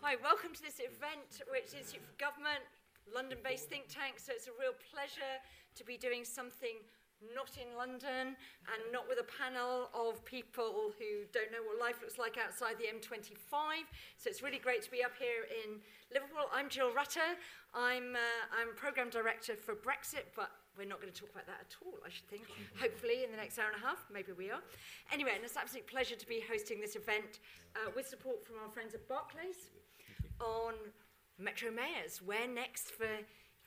Hi, welcome to this event, which is for Government, London-based think tank. So it's a real pleasure to be doing something not in London and not with a panel of people who don't know what life looks like outside the M25. So it's really great to be up here in Liverpool. I'm Jill Rutter. I'm, uh, I'm program director for Brexit, but we're not going to talk about that at all, I should think. Hopefully, in the next hour and a half, maybe we are. Anyway, and it's an absolute pleasure to be hosting this event uh, with support from our friends at Barclays on Metro Mayors. Where next for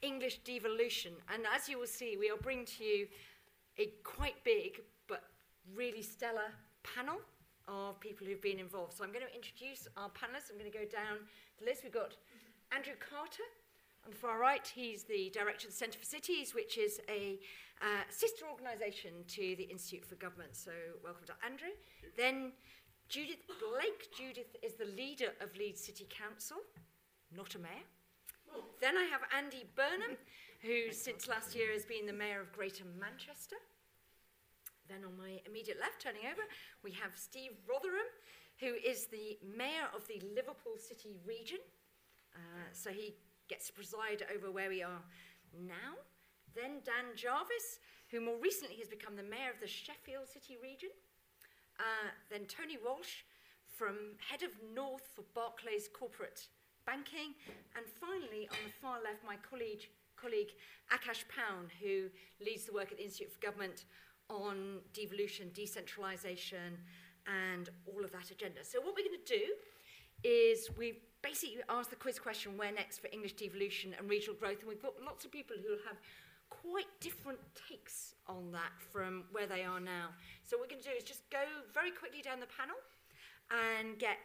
English devolution? And as you will see, we are bringing to you a quite big but really stellar panel of people who've been involved. So I'm going to introduce our panelists. I'm going to go down the list. We've got Andrew Carter. On the far right, he's the director of the Centre for Cities, which is a uh, sister organisation to the Institute for Government. So, welcome to Andrew. Then Judith Blake. Judith is the leader of Leeds City Council, not a mayor. Then I have Andy Burnham, who since last year has been the mayor of Greater Manchester. Then on my immediate left, turning over, we have Steve Rotheram, who is the mayor of the Liverpool City region. Uh, so he gets to preside over where we are now. Then Dan Jarvis, who more recently has become the mayor of the Sheffield City region. Uh, then Tony Walsh, from head of North for Barclays Corporate Banking. And finally, on the far left, my colleague, colleague Akash Paun, who leads the work at the Institute for Government on devolution, decentralisation, and all of that agenda. So what we're going to do is we've basically asked the quiz question, where next for English devolution and regional growth, and we've got lots of people who have quite different takes on that from where they are now. So what we're going to do is just go very quickly down the panel and get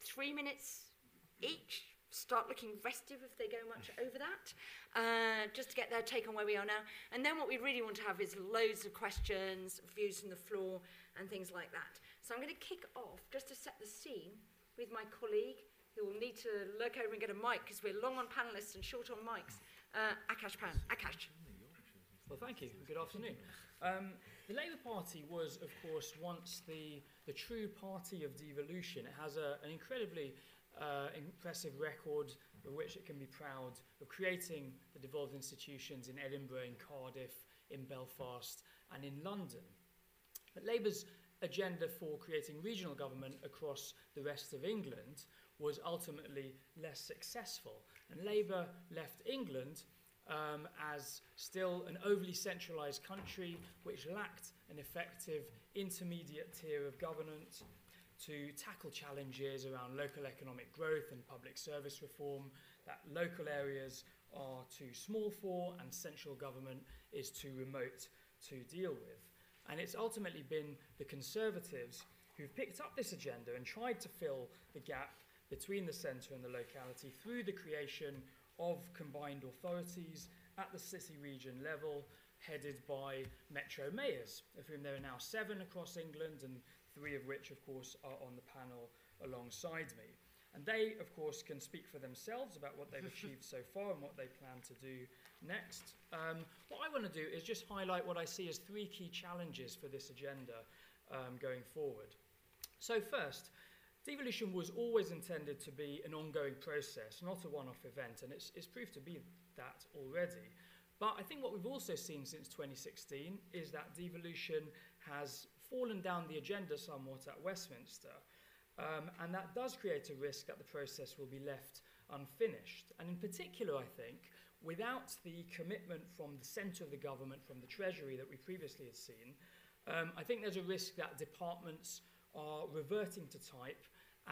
three minutes each. Start looking restive if they go much over that, uh, just to get their take on where we are now. And then what we really want to have is loads of questions, views from the floor, and things like that. So I'm going to kick off just to set the scene with my colleague who will need to look over and get a mic because we're long on panelists and short on mics. Uh, Akash Paun. Akash. Well, thank you. Good afternoon. Um, the Labour Party was, of course, once the, the true party of devolution. It has a, an incredibly uh, impressive record of which it can be proud of creating the devolved institutions in Edinburgh, in Cardiff, in Belfast, and in London. But Labour's agenda for creating regional government across the rest of England was ultimately less successful. And Labour left England um, as still an overly centralised country which lacked an effective intermediate tier of governance to tackle challenges around local economic growth and public service reform that local areas are too small for and central government is too remote to deal with. And it's ultimately been the Conservatives who've picked up this agenda and tried to fill the gap between the centre and the locality through the creation of combined authorities at the city region level, headed by metro mayors, of whom there are now seven across England and three of which, of course, are on the panel alongside me. And they, of course, can speak for themselves about what they've achieved so far and what they plan to do next. Um, what I want to do is just highlight what I see as three key challenges for this agenda um, going forward. So, first, devolution was always intended to be an ongoing process, not a one off event, and it's, it's proved to be that already. But I think what we've also seen since 2016 is that devolution has fallen down the agenda somewhat at Westminster. Um, and that does create a risk that the process will be left unfinished. And in particular, I think, without the commitment from the centre of the government, from the Treasury that we previously had seen, um, I think there's a risk that departments are reverting to type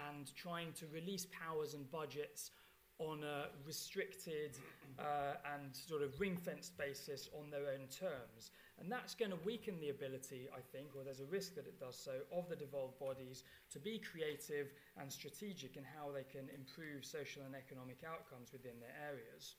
and trying to release powers and budgets on a restricted uh, and sort of ring fenced basis on their own terms. And that's going to weaken the ability, I think, or there's a risk that it does so, of the devolved bodies to be creative and strategic in how they can improve social and economic outcomes within their areas.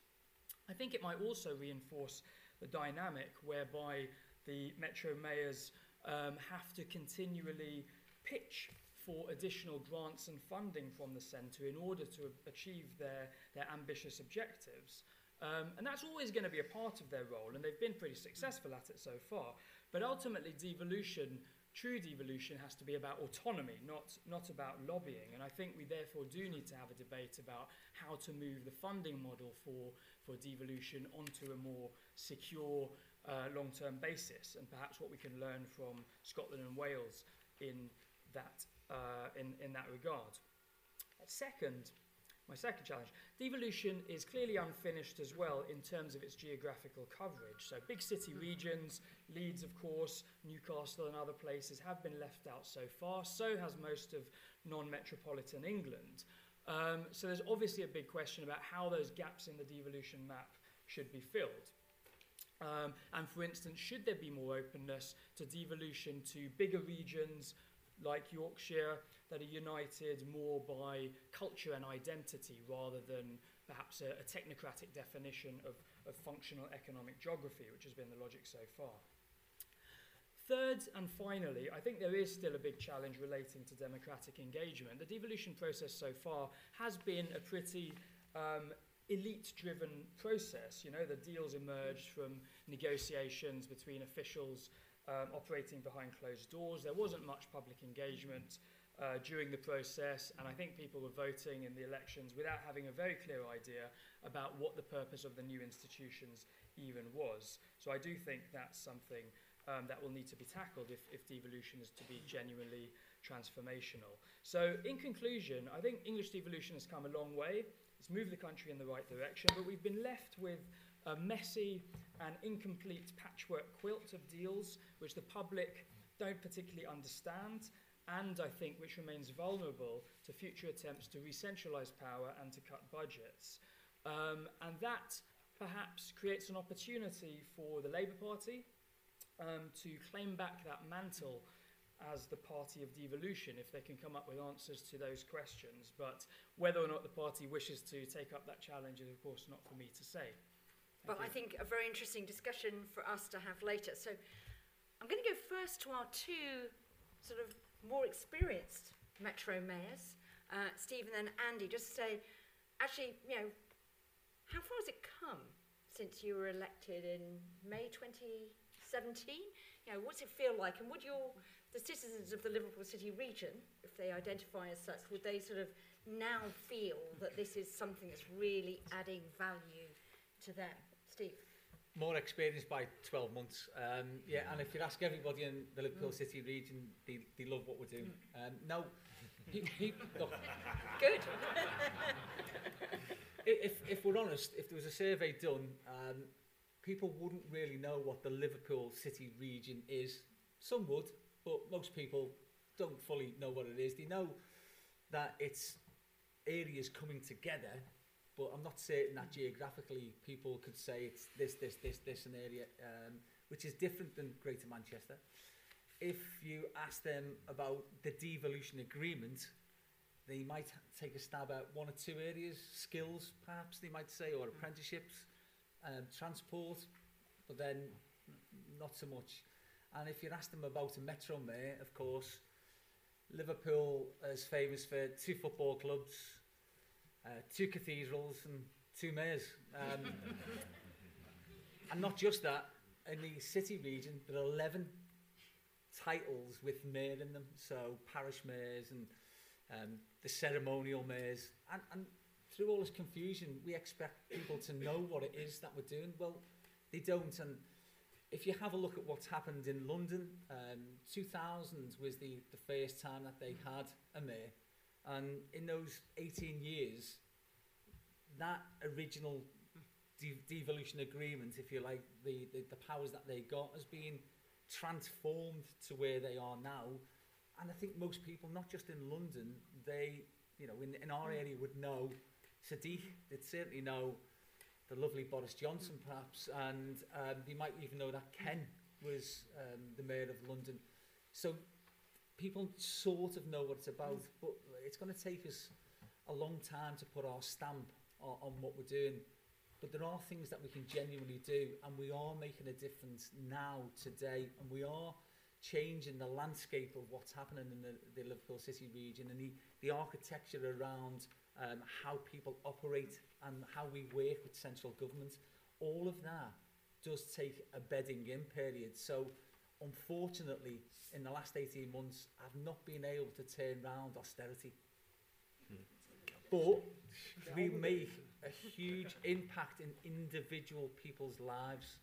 I think it might also reinforce the dynamic whereby the metro mayors um, have to continually pitch for additional grants and funding from the centre in order to achieve their, their ambitious objectives. Um, and that's always going to be a part of their role, and they've been pretty successful at it so far. But ultimately, devolution true devolution has to be about autonomy, not, not about lobbying. And I think we therefore do need to have a debate about how to move the funding model for, for devolution onto a more secure uh, long-term basis and perhaps what we can learn from Scotland and Wales in that, uh, in, in that regard. Second, my second challenge, devolution is clearly unfinished as well in terms of its geographical coverage. So big city regions, Leeds of course, Newcastle and other places have been left out so far. So has most of non-metropolitan England. Um, so there's obviously a big question about how those gaps in the devolution map should be filled. Um, and for instance, should there be more openness to devolution to bigger regions like Yorkshire that are united more by culture and identity rather than perhaps a, a technocratic definition of, of functional economic geography, which has been the logic so far. Third and finally, I think there is still a big challenge relating to democratic engagement. The devolution process so far has been a pretty um, elite-driven process. You know, the deals emerged from negotiations between officials um, operating behind closed doors. There wasn't much public engagement uh, during the process, and I think people were voting in the elections without having a very clear idea about what the purpose of the new institutions even was. So I do think that's something um, that will need to be tackled if, if devolution is to be genuinely transformational. So in conclusion, I think English devolution has come a long way. It's moved the country in the right direction, but we've been left with a messy and incomplete patchwork quilt of deals which the public don't particularly understand and I think which remains vulnerable to future attempts to re-centralise power and to cut budgets. Um, and that perhaps creates an opportunity for the Labour Party um, to claim back that mantle as the party of devolution if they can come up with answers to those questions. But whether or not the party wishes to take up that challenge is, of course, not for me to say. But. I think a very interesting discussion for us to have later. So I'm going to go first to our two sort of more experienced metro mayors, uh, Steve and then Andy, just to say, actually, you know, how far has it come since you were elected in May 2017? You know, what's it feel like? And would your the citizens of the Liverpool City region, if they identify as such, would they sort of now feel that this is something that's really adding value to them? Steve? More experience by 12 months. Um, yeah, and if you ask everybody in the Liverpool mm. City region, they, they love what we're doing. Mm. Um, no, he, he, look, Good. if, if we're honest, if there was a survey done, um, people wouldn't really know what the Liverpool City region is. Some would, but most people don't fully know what it is. They know that it's areas coming together, but I'm not certain that geographically people could say it's this, this, this, this an area, um, which is different than Greater Manchester. If you ask them about the devolution agreement, they might take a stab at one or two areas, skills perhaps they might say, or apprenticeships, um, transport, but then not so much. And if you ask them about a Metro Mayor, of course, Liverpool is famous for two football clubs, uh, two cathedrals and two mayors. Um, and not just that, in the city region, there are 11 titles with mayor in them. So parish mayors and um, the ceremonial mayors. And, and through all this confusion, we expect people to know what it is that we're doing. Well, they don't. And if you have a look at what's happened in London, um, 2000 was the, the first time that they had a mayor. And in those 18 years, that original de devolution agreement, if you like, the, the, the powers that they got has been transformed to where they are now. And I think most people, not just in London, they, you know, in, in our area would know Sadiq, they'd certainly know the lovely Boris Johnson, perhaps, and um, they might even know that Ken was um, the mayor of London. So people sort of know what it's about, but it's going to take us a long time to put our stamp on, on what we're doing. But there are things that we can genuinely do, and we are making a difference now, today, and we are changing the landscape of what's happening in the, the Liverpool City region and the, the architecture around um, how people operate and how we work with central government. All of that does take a bedding in period. So unfortunately, in the last 18 months, I've not been able to turn round austerity. But we make a huge impact in individual people's lives.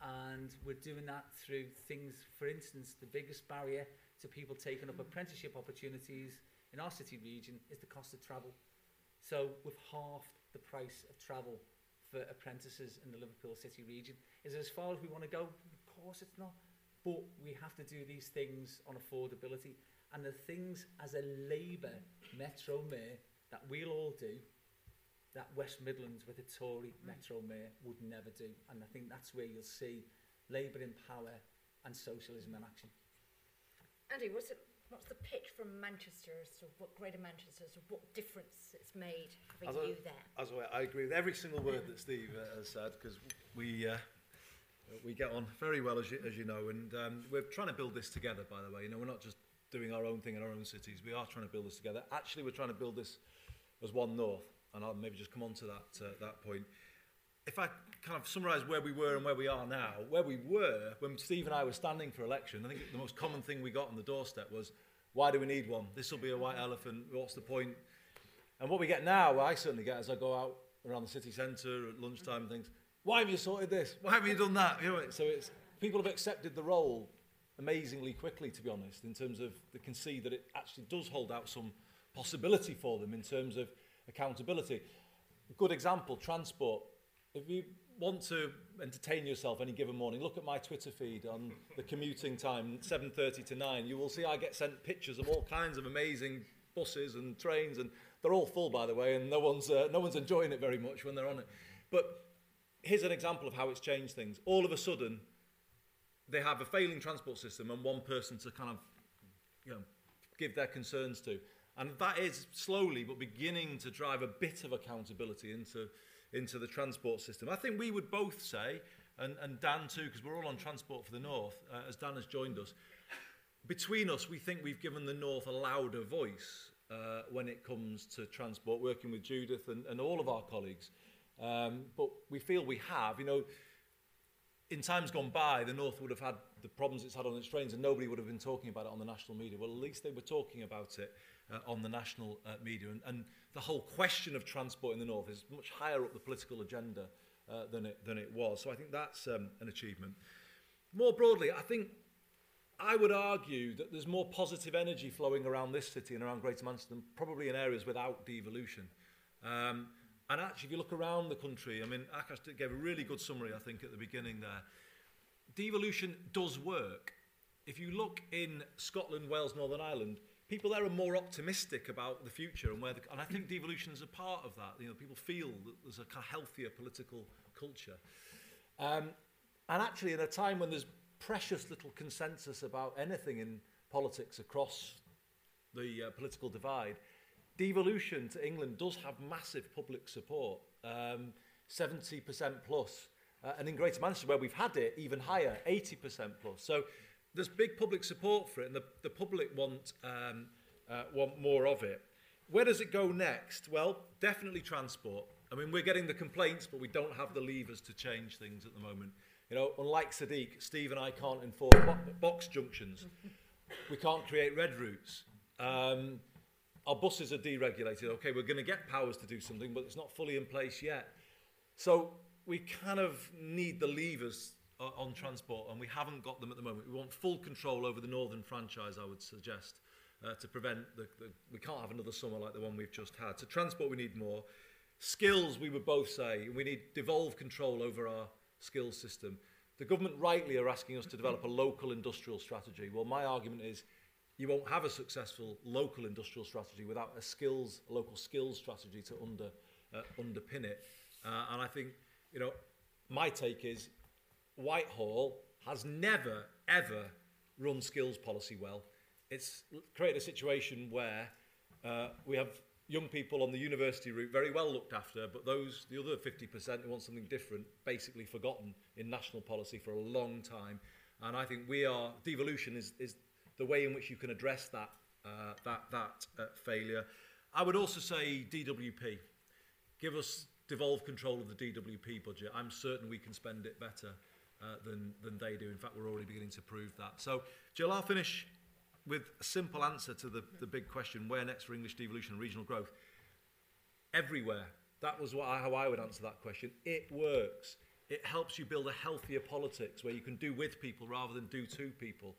And we're doing that through things, for instance, the biggest barrier to people taking up apprenticeship opportunities in our city region is the cost of travel. So we've halved the price of travel for apprentices in the Liverpool city region. Is it as far as we want to go? Of course it's not. But we have to do these things on affordability. And the things as a Labour Metro Mayor that we'll all do that West Midlands with a Tory Metro Mayor would never do. And I think that's where you'll see Labour in power and socialism in action. Andy, what's, it, what's the pitch from Manchester as to what Greater Manchester, as to what difference it's made having As I- you there? As well, I agree with every single word that Steve uh, has said because we uh, we get on very well as you, as you know, and um, we're trying to build this together. By the way, you know, we're not just doing our own thing in our own cities. We are trying to build this together. Actually, we're trying to build this as one North, and I'll maybe just come on to that uh, that point. If I kind of summarise where we were and where we are now, where we were when Steve and I were standing for election, I think the most common thing we got on the doorstep was, "Why do we need one? This will be a white elephant. What's the point?" And what we get now, I certainly get as I go out around the city centre at lunchtime and things, why have you sorted this? Why haven't you done that? You know, so it's people have accepted the role amazingly quickly, to be honest, in terms of they can see that it actually does hold out some possibility for them in terms of accountability. A good example, transport. If you want to entertain yourself any given morning, look at my Twitter feed on the commuting time, 7.30 to 9. You will see I get sent pictures of all kinds of amazing buses and trains, and they're all full, by the way, and no one's, uh, no one's enjoying it very much when they're on it. But here's an example of how it's changed things. All of a sudden, they have a failing transport system and one person to kind of, you know, give their concerns to. And that is slowly but beginning to drive a bit of accountability into, into the transport system. I think we would both say, and, and Dan too, because we're all on Transport for the North, uh, as Dan has joined us, between us, we think we've given the North a louder voice uh, when it comes to transport, working with Judith and, and all of our colleagues. Um, but we feel we have, you know, in times gone by, the North would have had the problems it's had on its trains and nobody would have been talking about it on the national media. Well, at least they were talking about it uh, on the national uh, media. And, and the whole question of transport in the North is much higher up the political agenda uh, than, it, than it was. So I think that's um, an achievement. More broadly, I think I would argue that there's more positive energy flowing around this city and around Greater Manchester than probably in areas without devolution. Um, and actually, if you look around the country, I mean, Akash gave a really good summary, I think, at the beginning there. Devolution does work. If you look in Scotland, Wales, Northern Ireland, people there are more optimistic about the future and where, the, and I think devolution is a part of that. You know, people feel that there's a kind of healthier political culture. Um, and actually, in a time when there's precious little consensus about anything in politics across the uh, political divide, devolution to England does have massive public support, um, 70% plus. Uh, and in Greater Manchester, where we've had it, even higher, 80% plus. So there's big public support for it, and the, the public want, um, uh, want more of it. Where does it go next? Well, definitely transport. I mean, we're getting the complaints, but we don't have the levers to change things at the moment. You know, unlike Sadiq, Steve and I can't enforce bo box junctions. we can't create red routes. Um, our buses are deregulated. Okay, we're going to get powers to do something, but it's not fully in place yet. So we kind of need the levers uh, on transport, and we haven't got them at the moment. We want full control over the northern franchise, I would suggest, uh, to prevent the, the. We can't have another summer like the one we've just had. So transport, we need more. Skills, we would both say, we need devolved control over our skills system. The government rightly are asking us to develop a local industrial strategy. Well, my argument is you won't have a successful local industrial strategy without a skills, local skills strategy to under, uh, underpin it. Uh, and I think, you know, my take is Whitehall has never, ever run skills policy well. It's created a situation where uh, we have young people on the university route very well looked after, but those, the other 50% who want something different, basically forgotten in national policy for a long time. And I think we are, devolution is, is the way in which you can address that, uh, that, that uh, failure. I would also say DWP. Give us devolved control of the DWP budget. I'm certain we can spend it better. uh, than, than they do. In fact, we're already beginning to prove that. So, Jill, I'll finish with a simple answer to the, the big question where next for English devolution and regional growth? Everywhere. That was what I, how I would answer that question. It works. It helps you build a healthier politics where you can do with people rather than do to people.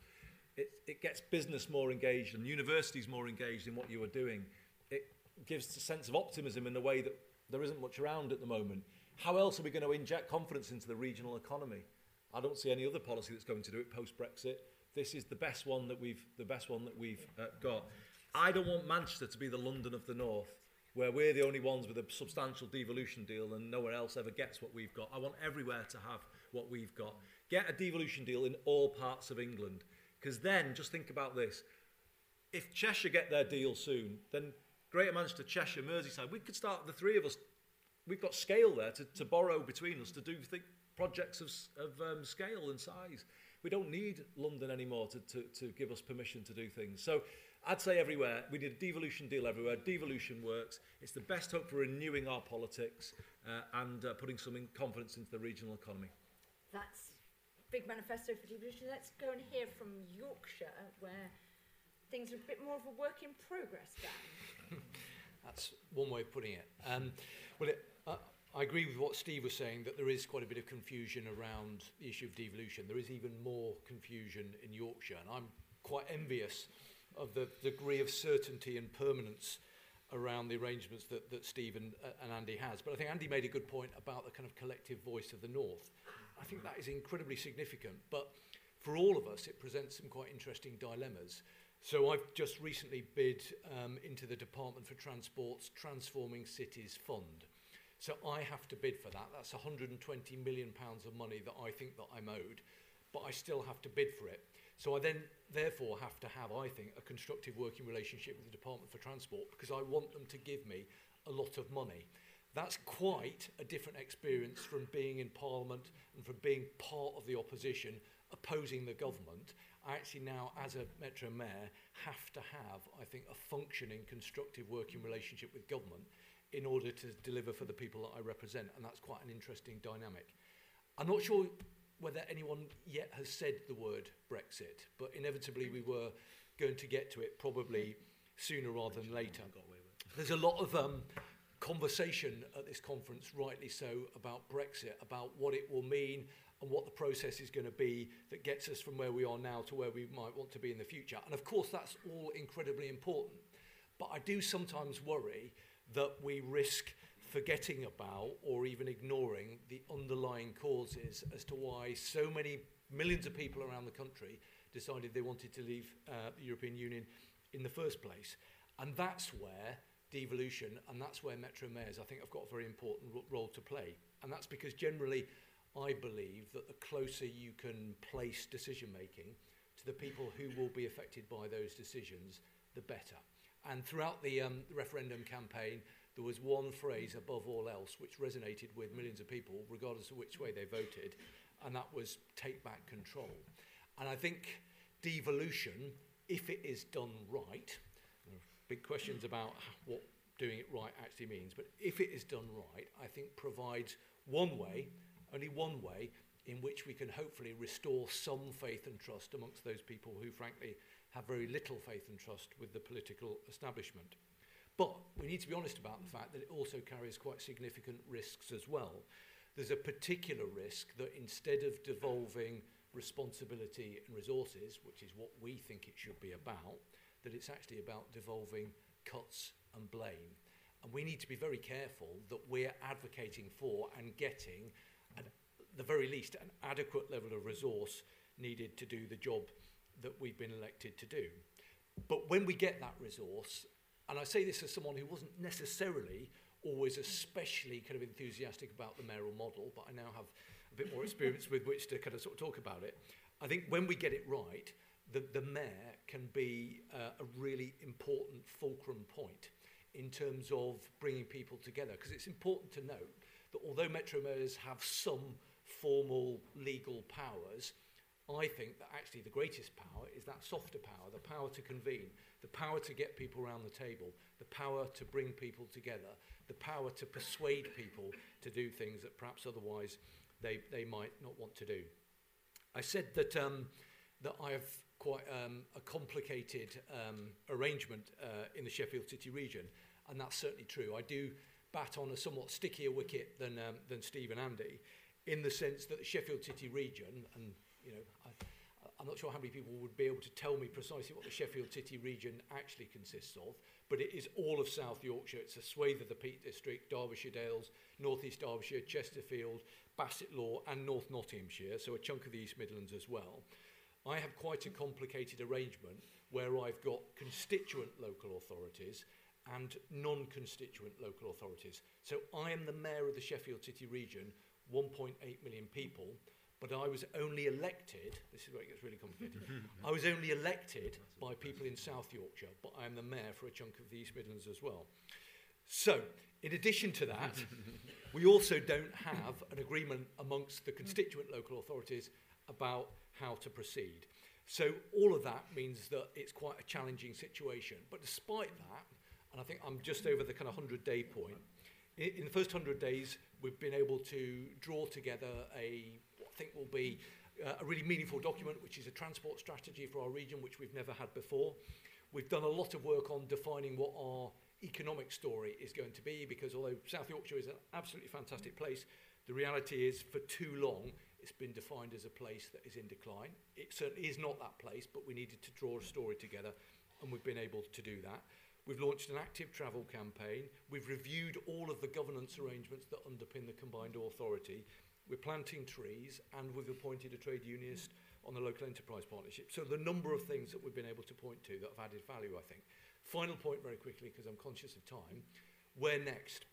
It, it gets business more engaged and universities more engaged in what you are doing. It gives a sense of optimism in a way that there isn't much around at the moment. How else are we going to inject confidence into the regional economy? I don't see any other policy that's going to do it post Brexit. This is the best one that we've the best one that we've uh, got. I don't want Manchester to be the London of the North, where we're the only ones with a substantial devolution deal and nowhere else ever gets what we've got. I want everywhere to have what we've got. Get a devolution deal in all parts of England, because then just think about this: if Cheshire get their deal soon, then Greater Manchester, Cheshire, Merseyside, we could start the three of us. We've got scale there to, to borrow between us to do think, projects of, of um, scale and size. We don't need London anymore to, to, to give us permission to do things. So I'd say everywhere, we need a devolution deal everywhere. Devolution works. It's the best hope for renewing our politics uh, and uh, putting some in confidence into the regional economy. That's big manifesto for devolution. Let's go and hear from Yorkshire, where things are a bit more of a work in progress, Dan. That's one way of putting it. Um, well, it, uh, I agree with what Steve was saying that there is quite a bit of confusion around the issue of devolution. There is even more confusion in Yorkshire, and I'm quite envious of the degree of certainty and permanence around the arrangements that, that Steve and, uh, and Andy has. But I think Andy made a good point about the kind of collective voice of the North. I think that is incredibly significant. But for all of us, it presents some quite interesting dilemmas. So I've just recently bid um, into the Department for Transport's Transforming Cities Fund. So I have to bid for that. That's 120 million pounds of money that I think that I'm owed, but I still have to bid for it. So I then therefore have to have, I think, a constructive working relationship with the Department for Transport because I want them to give me a lot of money. That's quite a different experience from being in Parliament and from being part of the opposition opposing the government. I actually now, as a Metro Mayor, have to have, I think, a functioning, constructive working relationship with government in order to deliver for the people that I represent. And that's quite an interesting dynamic. I'm not sure whether anyone yet has said the word Brexit, but inevitably we were going to get to it probably sooner rather than later. There's a lot of um, conversation at this conference, rightly so, about Brexit, about what it will mean and what the process is going to be that gets us from where we are now to where we might want to be in the future. And of course, that's all incredibly important. But I do sometimes worry that we risk forgetting about or even ignoring the underlying causes as to why so many millions of people around the country decided they wanted to leave uh, the European Union in the first place. And that's where devolution and that's where metro mayors, I think, have got a very important role to play. And that's because generally, I believe that the closer you can place decision making to the people who will be affected by those decisions, the better. And throughout the um, referendum campaign, there was one phrase above all else which resonated with millions of people, regardless of which way they voted, and that was take back control. And I think devolution, if it is done right, big questions about what doing it right actually means, but if it is done right, I think provides one way, only one way, in which we can hopefully restore some faith and trust amongst those people who, frankly, have very little faith and trust with the political establishment. But we need to be honest about the fact that it also carries quite significant risks as well. There's a particular risk that instead of devolving responsibility and resources, which is what we think it should be about, that it's actually about devolving cuts and blame. And we need to be very careful that we're advocating for and getting, at the very least, an adequate level of resource needed to do the job that we've been elected to do. But when we get that resource, and I say this as someone who wasn't necessarily always especially kind of enthusiastic about the mayoral model, but I now have a bit more experience with which to kind of sort of talk about it. I think when we get it right, the, the mayor can be uh, a really important fulcrum point in terms of bringing people together. Because it's important to note that although metro mayors have some formal legal powers, I think that actually the greatest power is that softer power, the power to convene, the power to get people around the table, the power to bring people together, the power to persuade people to do things that perhaps otherwise they, they might not want to do. I said that um, that I have quite um, a complicated um, arrangement uh, in the Sheffield City region, and that's certainly true. I do bat on a somewhat stickier wicket than um, than Steve and Andy, in the sense that the Sheffield City region, and you know, I, I'm not sure how many people would be able to tell me precisely what the Sheffield City region actually consists of, but it is all of South Yorkshire. It's a swathe of the Peak District, Derbyshire Dales, North East Derbyshire, Chesterfield, Bassetlaw, and North Nottinghamshire, so a chunk of the East Midlands as well. I have quite a complicated arrangement where I've got constituent local authorities and non-constituent local authorities. So I am the mayor of the Sheffield City region, 1.8 million people, but I was only elected, this is where it gets really complicated, I was only elected by people in South Yorkshire, but I am the mayor for a chunk of the East Midlands as well. So, in addition to that, we also don't have an agreement amongst the constituent local authorities about how to proceed. So all of that means that it's quite a challenging situation. But despite that, and I think I'm just over the kind of 100 day point, in, the first 100 days, we've been able to draw together a, what I think will be uh, a really meaningful document, which is a transport strategy for our region, which we've never had before. We've done a lot of work on defining what our economic story is going to be, because although South Yorkshire is an absolutely fantastic place, the reality is for too long it's been defined as a place that is in decline. It certainly is not that place, but we needed to draw a story together, and we've been able to do that. We've launched an active travel campaign. We've reviewed all of the governance arrangements that underpin the combined authority. We're planting trees, and we've appointed a trade unionist on the local enterprise partnership. So the number of things that we've been able to point to that have added value, I think. Final point very quickly, because I'm conscious of time. Where next?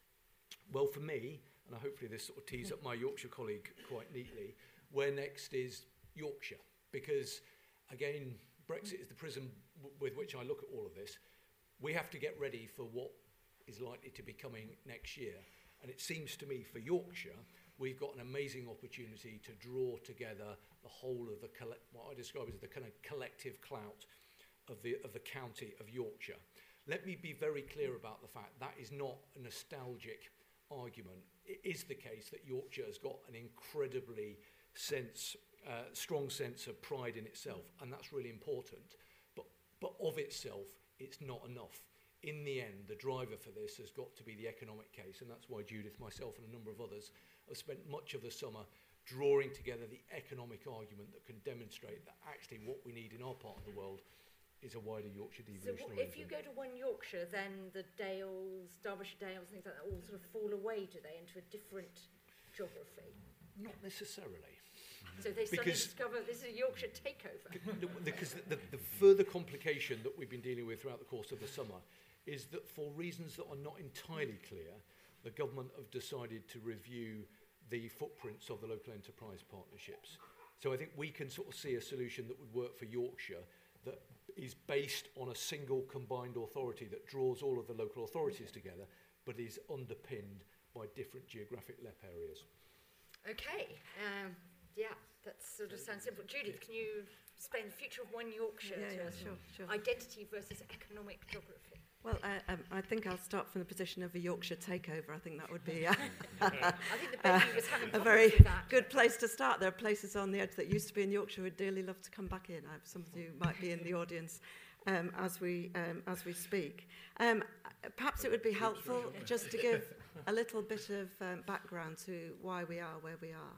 Well, for me, and hopefully this sort of tees up my Yorkshire colleague quite neatly, where next is Yorkshire. Because, again, Brexit is the prism with which I look at all of this. We have to get ready for what is likely to be coming next year. And it seems to me for Yorkshire, we've got an amazing opportunity to draw together the whole of the, what I describe as the kind of collective clout of the, of the county of Yorkshire. Let me be very clear about the fact that is not a nostalgic argument. It is the case that Yorkshire has got an incredibly sense, uh, strong sense of pride in itself, and that's really important. But, but of itself, it's not enough. In the end, the driver for this has got to be the economic case, and that's why Judith, myself, and a number of others have spent much of the summer drawing together the economic argument that can demonstrate that actually what we need in our part of the world is a wider Yorkshire devolution. So if you go to one Yorkshire, then the Dales, Derbyshire Dales, things like that, all sort of fall away, do they, into a different geography? Not necessarily. So they suddenly discover this is a Yorkshire takeover. Because the, the, the further complication that we've been dealing with throughout the course of the summer is that for reasons that are not entirely clear, the government have decided to review the footprints of the local enterprise partnerships. So I think we can sort of see a solution that would work for Yorkshire that is based on a single combined authority that draws all of the local authorities together, but is underpinned by different geographic LEP areas. Okay, um, yeah, that sort of sounds simple. Judith, can you explain the future of one Yorkshire yeah, to yeah, us? sure, sure. Identity versus economic geography. Well, uh, um, I think I'll start from the position of a Yorkshire takeover. I think that would be uh, I think the baby a very good place to start. There are places on the edge that used to be in Yorkshire who would dearly love to come back in. I, some of you might be in the audience um, as we um, as we speak. Um, perhaps it would be helpful just to give a little bit of um, background to why we are where we are.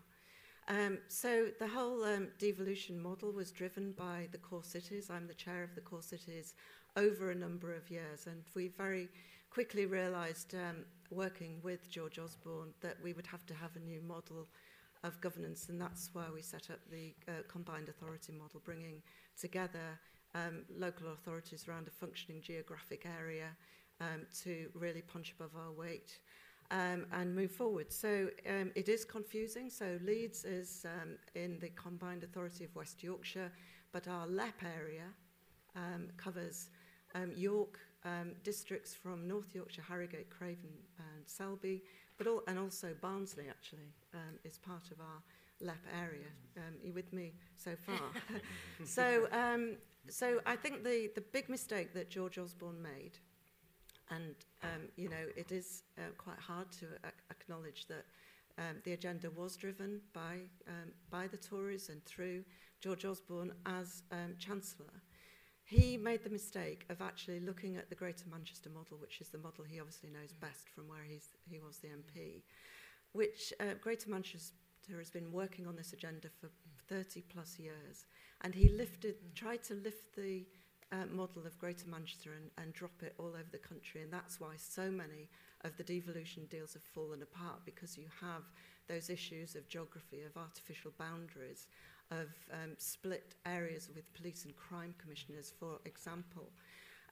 Um, so the whole um, devolution model was driven by the core cities. I'm the chair of the core cities over a number of years, and we very quickly realised, um, working with George Osborne, that we would have to have a new model of governance, and that's why we set up the uh, combined authority model, bringing together um, local authorities around a functioning geographic area um, to really punch above our weight um, and move forward. So um, it is confusing. So Leeds is um, in the combined authority of West Yorkshire, but our LEP area um, covers um, York um, districts from North Yorkshire, Harrogate, Craven and Selby, but all, and also Barnsley actually um, is part of our LEP area. Um, you with me so far? so, um, so I think the, the big mistake that George Osborne made and um, you know, it is uh, quite hard to ac- acknowledge that um, the agenda was driven by, um, by the Tories and through George Osborne as um, Chancellor. He made the mistake of actually looking at the Greater Manchester model, which is the model he obviously knows best from where he's, he was the MP, which uh, Greater Manchester has been working on this agenda for 30 plus years. And he lifted, tried to lift the uh, model of Greater Manchester and, and drop it all over the country. And that's why so many of the devolution deals have fallen apart because you have those issues of geography, of artificial boundaries, of um, split areas with police and crime commissioners, for example.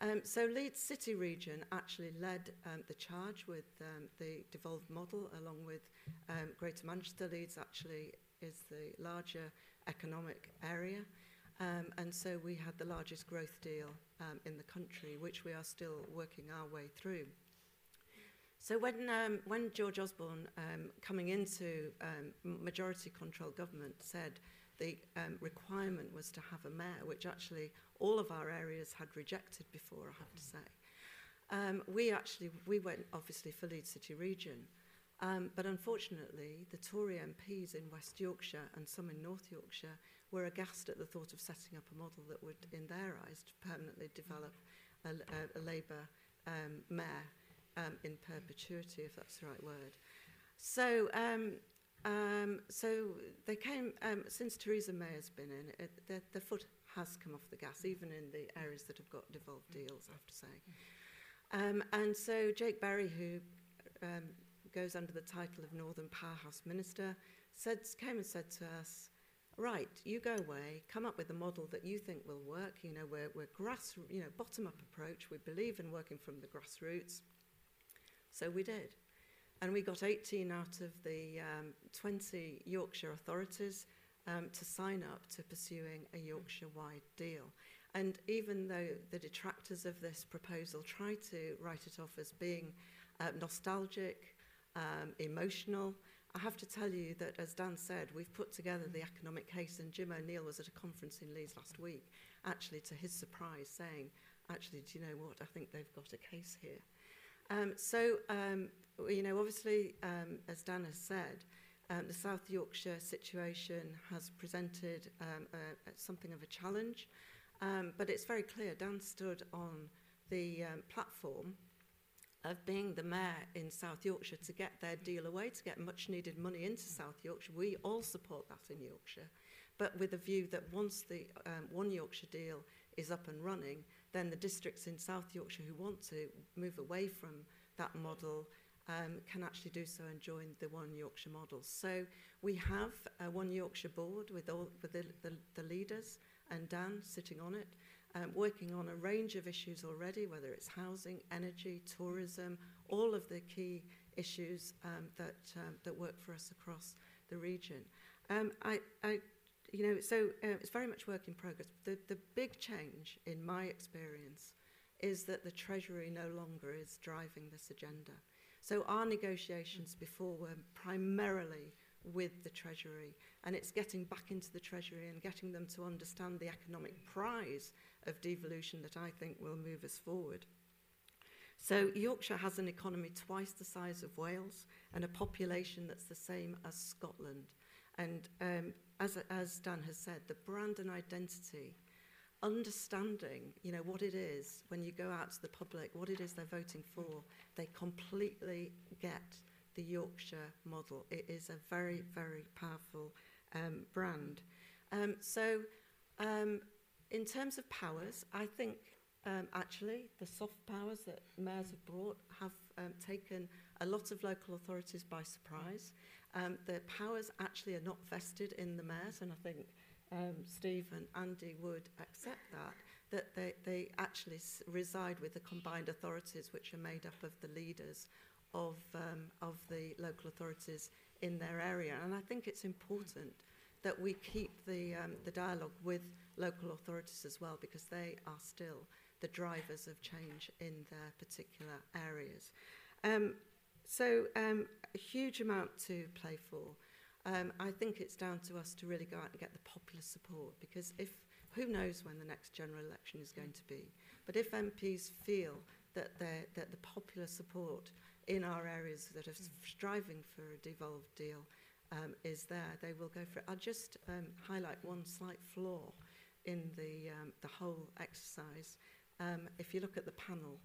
Um, so Leeds City Region actually led um, the charge with um, the devolved model along with um, Greater Manchester. Leeds actually is the larger economic area. Um, and so we had the largest growth deal um, in the country, which we are still working our way through. So when, um, when George Osborne, um, coming into um, majority control government, said the um, requirement was to have a mayor, which actually all of our areas had rejected before, I have to say. Um, we actually, we went obviously for Leeds City Region, um, but unfortunately the Tory MPs in West Yorkshire and some in North Yorkshire were aghast at the thought of setting up a model that would, in their eyes, permanently develop a, a, a Labour um, mayor um, in perpetuity, if that's the right word. So um, Um, so they came, um, since Theresa May has been in, it, the, the foot has come off the gas, even in the areas that have got devolved deals, I have to say. Um, and so Jake Berry, who um, goes under the title of Northern Powerhouse Minister, said, came and said to us, right, you go away, come up with a model that you think will work. You know, we're, we're grass, you know, bottom-up approach. We believe in working from the grassroots. So we did. And we got 18 out of the um, 20 Yorkshire authorities um, to sign up to pursuing a Yorkshire-wide deal. And even though the detractors of this proposal try to write it off as being uh, nostalgic, um, emotional, I have to tell you that, as Dan said, we've put together the economic case, and Jim O'Neill was at a conference in Leeds last week, actually, to his surprise, saying, actually, do you know what? I think they've got a case here. Um, so um, you know, obviously, um, as Dan has said, um, the South Yorkshire situation has presented um, a, a, something of a challenge, um, but it's very clear Dan stood on the um, platform of being the mayor in South Yorkshire to get their deal away, to get much needed money into South Yorkshire. We all support that in Yorkshire, but with a view that once the um, One Yorkshire deal is up and running, then the districts in South Yorkshire who want to move away from that model um, can actually do so and join the One Yorkshire model. So we have a One Yorkshire board with all with the, the, the leaders and Dan sitting on it, um, working on a range of issues already, whether it's housing, energy, tourism, all of the key issues um, that, um, that work for us across the region. Um, I, I, you know, so uh, it's very much work in progress. The, the big change in my experience is that the Treasury no longer is driving this agenda. So our negotiations before were primarily with the Treasury, and it's getting back into the Treasury and getting them to understand the economic prize of devolution that I think will move us forward. So Yorkshire has an economy twice the size of Wales and a population that's the same as Scotland. And um, as, as Dan has said, the brand and identity understanding, you know, what it is when you go out to the public, what it is they're voting for, they completely get the Yorkshire model. It is a very, very powerful um, brand. Um, so, um, in terms of powers, I think um, actually the soft powers that mayors have brought have um, taken a lot of local authorities by surprise. Um, the powers actually are not vested in the mayors, and I think um, Steve and Andy would accept that, that they, they actually reside with the combined authorities which are made up of the leaders of, um, of the local authorities in their area. And I think it's important that we keep the, um, the dialogue with local authorities as well because they are still the drivers of change in their particular areas. Um, so um, a huge amount to play for. Um, I think it's down to us to really go out and get the popular support because if who knows when the next general election is going to be. But if MPs feel that, that the popular support in our areas that are striving for a devolved deal um, is there, they will go for it. I'll just um, highlight one slight flaw in the, um, the whole exercise. Um, if you look at the panel,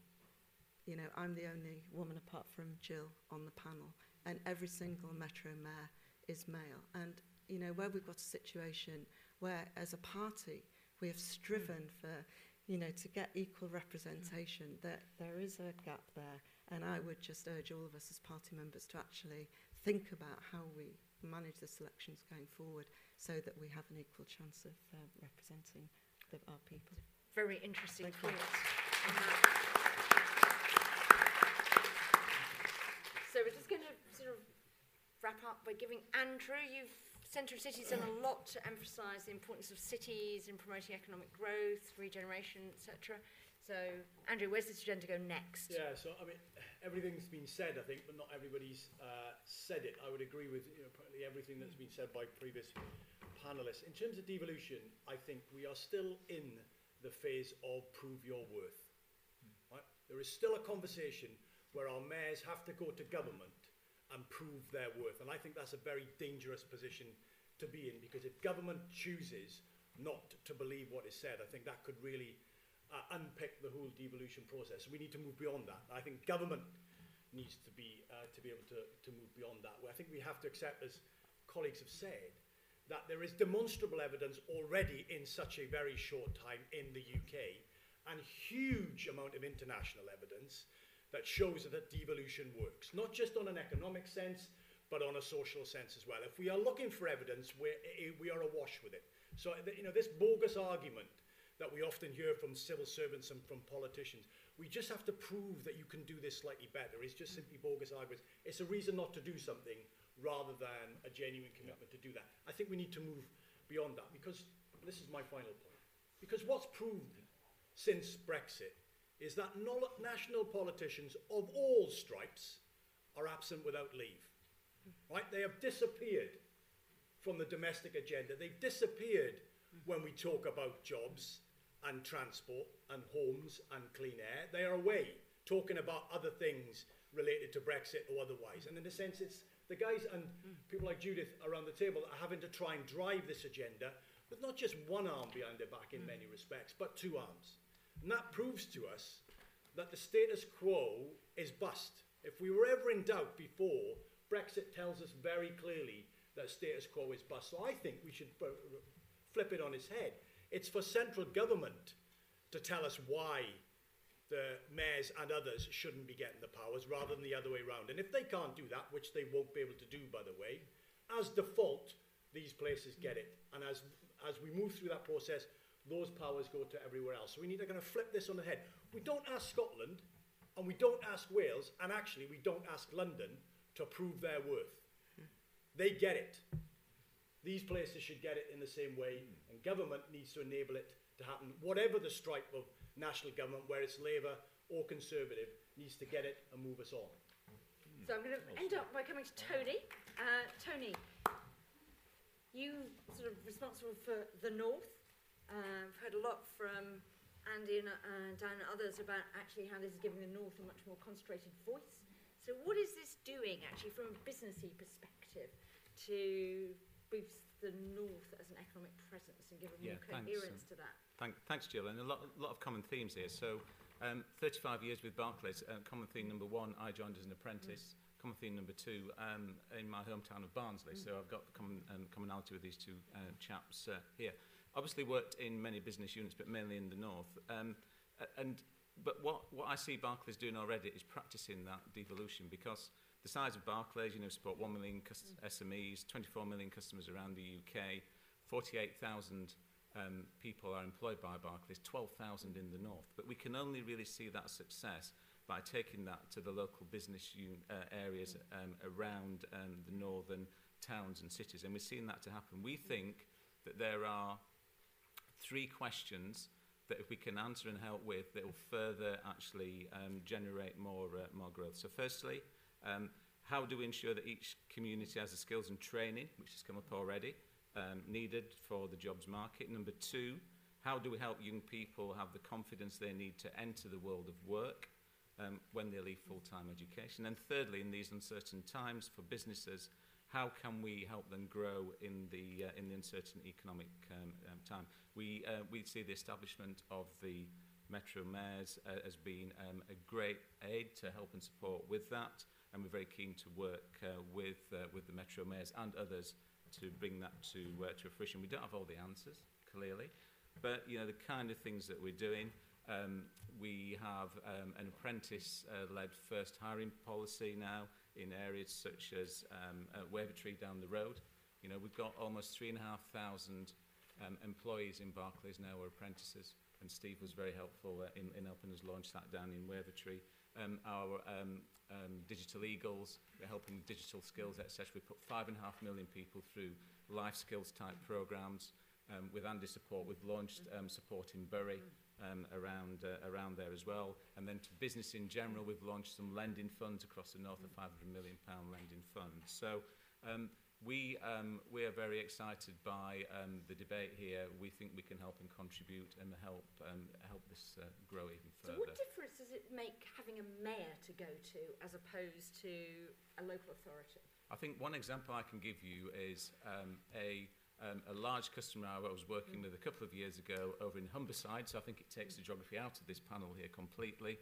you know, I'm the only woman apart from Jill on the panel, and every single Metro Mayor is male. And, you know, where we've got a situation where, as a party, we have striven for, you know, to get equal representation, that there is a gap there. And I would just urge all of us as party members to actually think about how we manage the selections going forward so that we have an equal chance of uh, representing the, our people. Very interesting Thank thoughts. on that. So we're just going to sort of wrap up by giving Andrew, you've Centre for Cities done a lot to emphasise the importance of cities in promoting economic growth, regeneration, etc. So, Andrew, where's this agenda go next? Yeah, so I mean, everything's been said, I think, but not everybody's uh, said it. I would agree with you know, practically everything that's been said by previous panelists. In terms of devolution, I think we are still in the phase of prove your worth. Right? There is still a conversation where our mayors have to go to government and prove their worth. And I think that's a very dangerous position to be in because if government chooses not to believe what is said, I think that could really uh, unpick the whole devolution process. We need to move beyond that. I think government needs to be uh, to be able to, to move beyond that. I think we have to accept, as colleagues have said, that there is demonstrable evidence already in such a very short time in the UK and huge amount of international evidence that shows that devolution works, not just on an economic sense, but on a social sense as well. If we are looking for evidence, we're, eh, we are awash with it. So, you know, this bogus argument that we often hear from civil servants and from politicians, we just have to prove that you can do this slightly better. It's just simply bogus arguments. It's a reason not to do something rather than a genuine commitment to do that. I think we need to move beyond that because this is my final point. Because what's proved since Brexit is that national politicians of all stripes are absent without leave. Right? They have disappeared from the domestic agenda. They've disappeared when we talk about jobs and transport and homes and clean air. They are away talking about other things related to Brexit or otherwise. And in a sense, it's the guys and people like Judith around the table that are having to try and drive this agenda with not just one arm behind their back in many respects, but two arms. And that proves to us that the status quo is bust. If we were ever in doubt before, Brexit tells us very clearly that status quo is bust. So I think we should flip it on its head. It's for central government to tell us why the mayors and others shouldn't be getting the powers rather than the other way around. And if they can't do that, which they won't be able to do, by the way, as default, these places get it. And as, as we move through that process, those powers go to everywhere else. So we need to kind of flip this on the head. We don't ask Scotland and we don't ask Wales, and actually we don't ask London to prove their worth. They get it. These places should get it in the same way, and government needs to enable it to happen. Whatever the stripe of national government, where it's Labour or Conservative, needs to get it and move us on. So I'm going to end up by coming to Tony. Uh, Tony, you sort of responsible for the North. Uh, I've heard a lot from Andy and uh, Dan and others about actually how this is giving the North a much more concentrated voice. So what is this doing actually from a businessy perspective to boost the North as an economic presence and give a Yeah, more coherence um, to that? Thank, thanks, Jill. And a lot, lot of common themes here. So, um, 35 years with Barclays. Uh, common theme number one, I joined as an apprentice. Common theme number two, um, in my hometown of Barnsley. So I've got common, um, commonality with these two uh, chaps uh, here. Obviously worked in many business units, but mainly in the north. Um, and but what, what I see Barclays doing already is practicing that devolution because the size of Barclays, you know, support 1 million SMEs, 24 million customers around the UK, 48,000 um, people are employed by Barclays, 12,000 in the north. But we can only really see that success by taking that to the local business un- uh, areas um, around um, the northern towns and cities. And we're seeing that to happen. We think that there are three questions that if we can answer and help with, that will further actually um, generate more, uh, more growth. So firstly, um, how do we ensure that each community has the skills and training, which has come up already, um, needed for the jobs market? Number two, how do we help young people have the confidence they need to enter the world of work? um, when they leave full-time education. And thirdly, in these uncertain times for businesses, how can we help them grow in the, uh, in the uncertain economic um, um, time? We, uh, we see the establishment of the Metro Mayors uh, as being um, a great aid to help and support with that, and we're very keen to work uh, with, uh, with the Metro Mayors and others to bring that to, uh, to fruition. We don't have all the answers, clearly, but you know the kind of things that we're doing. Um, we have um, an apprentice-led first hiring policy now in areas such as um, uh, Wavertree down the road. You know, we've got almost 3,500 um, employees in Barclays now are apprentices, and Steve was very helpful uh, in, in helping us launch that down in Wavertree. Um, our um, um, digital eagles, we're helping with digital skills, etc. We put five and a half million people through life skills type programs. Um, with Andy's support, we've launched um, support in Bury um, around, uh, around there as well. And then to business in general, we've launched some lending funds across the north of 500 million pound lending funds. So um, we, um, we are very excited by um, the debate here. We think we can help and contribute and help, um, help this uh, grow even further. So what difference does it make having a mayor to go to as opposed to a local authority? I think one example I can give you is um, a, um, a large customer I was working with a couple of years ago over in Humberside, so I think it takes the geography out of this panel here completely.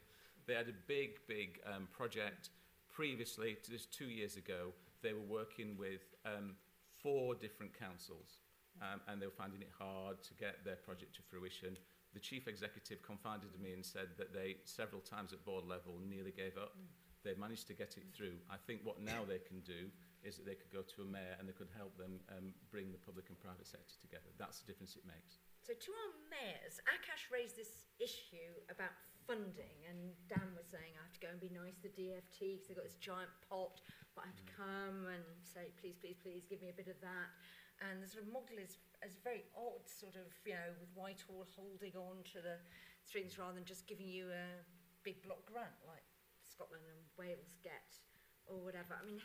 They had a big, big um, project previously, to just two years ago, they were working with um, four different councils um, and they were finding it hard to get their project to fruition. The chief executive confided to me and said that they, several times at board level, nearly gave up. They managed to get it through. I think what now they can do is that they could go to a mayor and they could help them um, bring the public and private sector together. That's the difference it makes. So to our mayors, Akash raised this issue about funding, and Dan was saying I have to go and be nice to the DFT because they've got this giant pot, but I have to come and say, please, please, please, give me a bit of that. And the sort of model is, is very odd, sort of, you know, with Whitehall holding on to the strings rather than just giving you a big block grant like Scotland and Wales get, or whatever. I mean,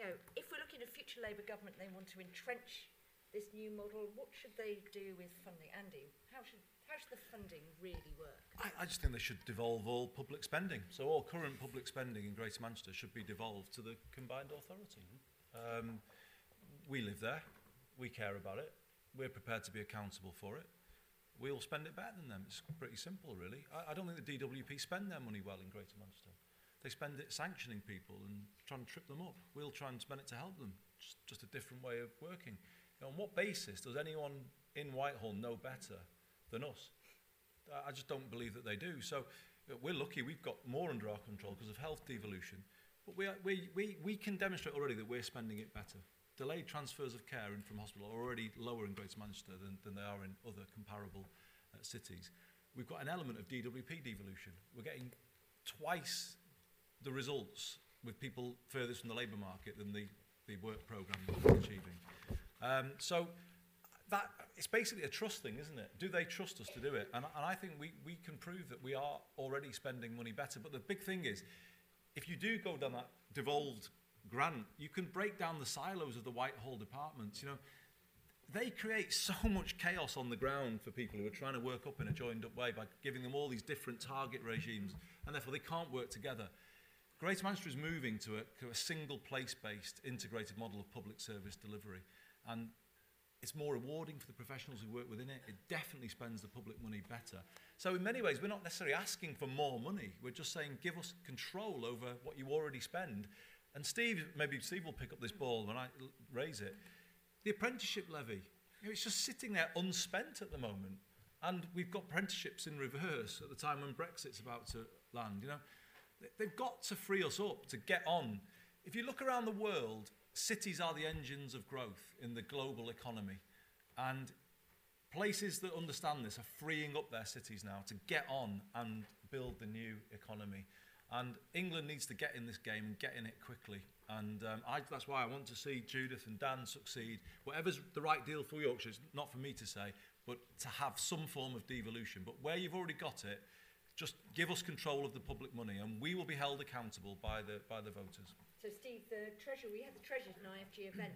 you know, if we're looking at a future Labour government, they want to entrench this new model. What should they do with funding? Andy, how should how should the funding really work? I, I just think they should devolve all public spending. So all current public spending in Greater Manchester should be devolved to the combined authority. Um, we live there. We care about it. We're prepared to be accountable for it. We'll spend it better than them. It's pretty simple, really. I, I don't think the DWP spend their money well in Greater Manchester. They spend it sanctioning people and trying to trip them up. We'll try and spend it to help them. Just, just a different way of working. You know, on what basis does anyone in Whitehall know better than us? I- just don't believe that they do. So uh, we're lucky we've got more under our control because of health devolution. But we, are, we, we, we can demonstrate already that we're spending it better. Delayed transfers of care in from hospital are already lower in Greater Manchester than, than they are in other comparable uh, cities. We've got an element of DWP devolution. We're getting twice the results with people furthest from the labour market than the, the work programme we're achieving. Um, so that it's basically a trust thing, isn't it? Do they trust us to do it? And, and I think we, we can prove that we are already spending money better. But the big thing is, if you do go down that devolved grant, you can break down the silos of the Whitehall departments. You know, they create so much chaos on the ground for people who are trying to work up in a joined up way by giving them all these different target regimes, and therefore they can't work together. Greater Manchester is moving to a, to a single place-based integrated model of public service delivery. And it's more rewarding for the professionals who work within it. It definitely spends the public money better. So in many ways, we're not necessarily asking for more money. We're just saying, give us control over what you already spend. And Steve, maybe Steve will pick up this ball when I raise it. The apprenticeship levy, you know, it's just sitting there unspent at the moment. And we've got apprenticeships in reverse at the time when Brexit's about to land. You know, they've got to free us up to get on. If you look around the world, cities are the engines of growth in the global economy. And places that understand this are freeing up their cities now to get on and build the new economy. And England needs to get in this game and get in it quickly. And um, I, that's why I want to see Judith and Dan succeed. Whatever's the right deal for Yorkshire, it's not for me to say, but to have some form of devolution. But where you've already got it, just give us control of the public money and we will be held accountable by the, by the voters. So, Steve, the Treasury, we had the Treasury at an IFG event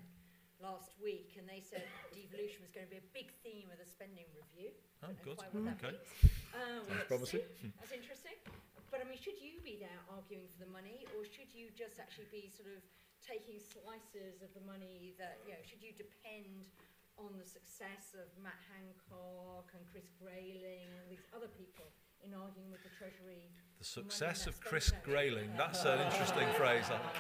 last week, and they said devolution was going to be a big theme of the spending review. Oh, Don't good. quite what that Okay. means. Uh, we'll have to promising. That's interesting. but I mean, should you be there arguing for the money, or should you just actually be sort of taking slices of the money that, you know, should you depend on the success of Matt Hancock and Chris Grayling and all these other people in arguing with the Treasury? The success of Chris spent there. Grayling. That's an interesting phrase. that.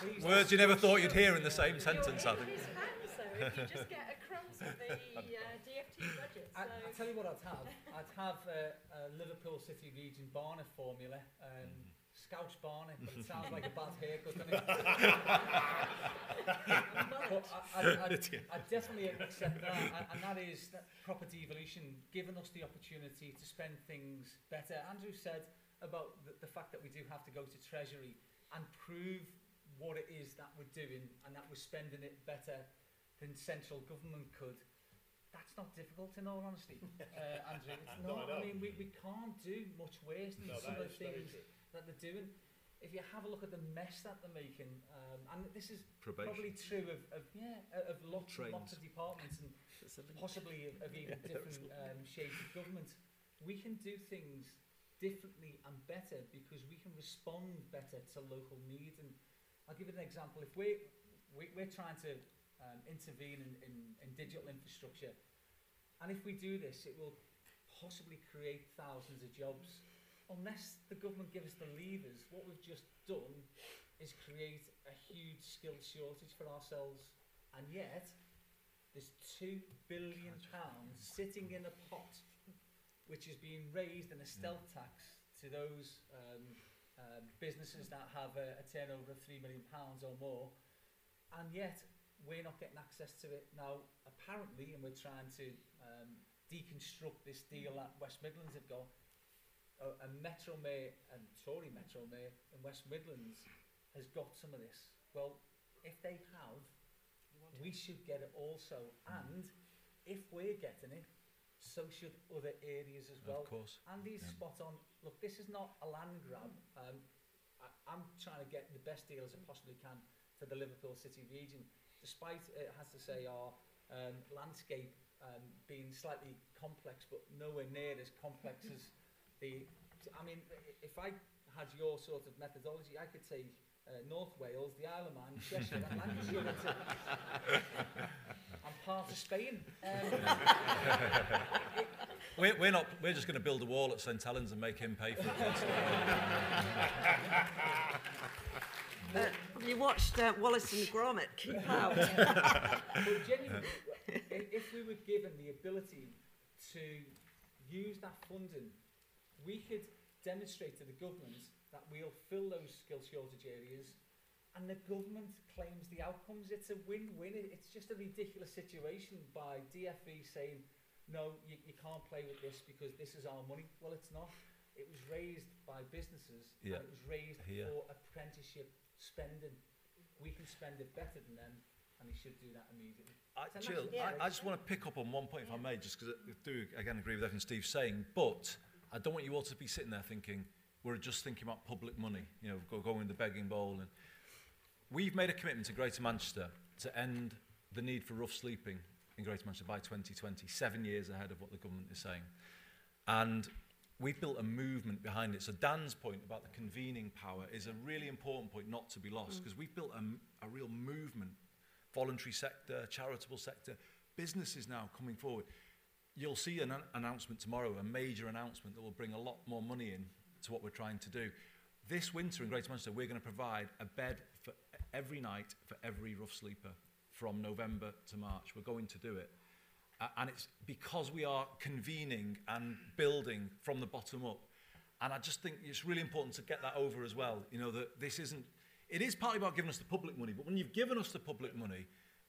Please Words you never thought you'd hear in the same sentence, I think. his hands, though, if you just get a crumbs of the uh, DFT budget. I, So. I'll tell you what I'd have. I'd have uh, a Liverpool City Region Barnett formula. Um, Barnett, but it sounds like a bad haircut, doesn't it? but I, I, I'd, I'd definitely accept that, and, that is that proper devolution, giving us the opportunity to spend things better. Andrew said about the, the fact that we do have to go to Treasury and prove what it is that we're doing and that we're spending it better than central government could. That's not difficult, in all honesty, uh, Andrew. It's No, not. I know. I mean, we, we can't do much worse than No, some that of the is very things true. that they're doing. If you have a look at the mess that they're making, um, and this is Probation. probably true of, of yeah of lots and lots of departments and There's a link. possibly of, of even different um, shapes of government. We can do things differently and better because we can respond better to local needs. And I'll give you an example. If we, we we're trying to um, intervene in, in, in digital infrastructure, and if we do this, it will possibly create thousands of jobs. Unless the government gives us the levers, what we've just done is create a huge skill shortage for ourselves. And yet, there's two billion pounds sitting in a pot, which is being raised in a stealth tax to those um, um, businesses that have a, a turnover of three million pounds or more, and yet we're not getting access to it now. Apparently, and we're trying to um, deconstruct this deal that West Midlands have got. A, a Metro Mayor and Tory Metro Mayor in West Midlands has got some of this. Well, if they have, we should get it also. And if we're getting it, so should other areas as well. Of course. Andy's Yeah. spot on. Look, this is not a land grab. Um, I, I'm trying to get the best deal as I possibly can for the Liverpool City region, despite it has to say our um, landscape um, being slightly complex, but nowhere near as complex as the. I mean, if I had your sort of methodology, I could say uh, North Wales, the Isle of Man, Cheshire, and Lancashire. and part of Spain. Um, We're, we're not. We're just going to build a wall at St Helens and make him pay for it. Uh, have you watched uh, Wallace and Gromit? Keep out. but genuinely, if we were given the ability to use that funding, we could demonstrate to the government that we'll fill those skill shortage areas and the government claims the outcomes. It's a win-win. It's just a ridiculous situation by DFE saying, no, you, you can't play with this because this is our money. Well, it's not. It was raised by businesses Yeah. and it was raised Here. for apprenticeship spending. We can spend it better than them and they should do that immediately. I, Jill, I, I just want to pick up on one point, if I may, just because I do again agree with everything Steve's saying. But I don't want you all to be sitting there thinking we're just thinking about public money, you know, go, going in the begging bowl. And we've made a commitment to Greater Manchester to end the need for rough sleeping in Greater Manchester by 2020, seven years ahead of what the government is saying. And we've built a movement behind it. So Dan's point about the convening power is a really important point not to be lost mm. because we've built a, a real movement, voluntary sector, charitable sector, businesses now coming forward. You'll see an an announcement tomorrow, a major announcement that will bring a lot more money in to what we're trying to do. This winter in Greater Manchester, we're going to provide a bed for every night for every rough sleeper from November to March. We're going to do it. Uh, and it's because we are convening and building from the bottom up. And I just think it's really important to get that over as well. You know, that this isn't, it is partly about giving us the public money, but when you've given us the public money,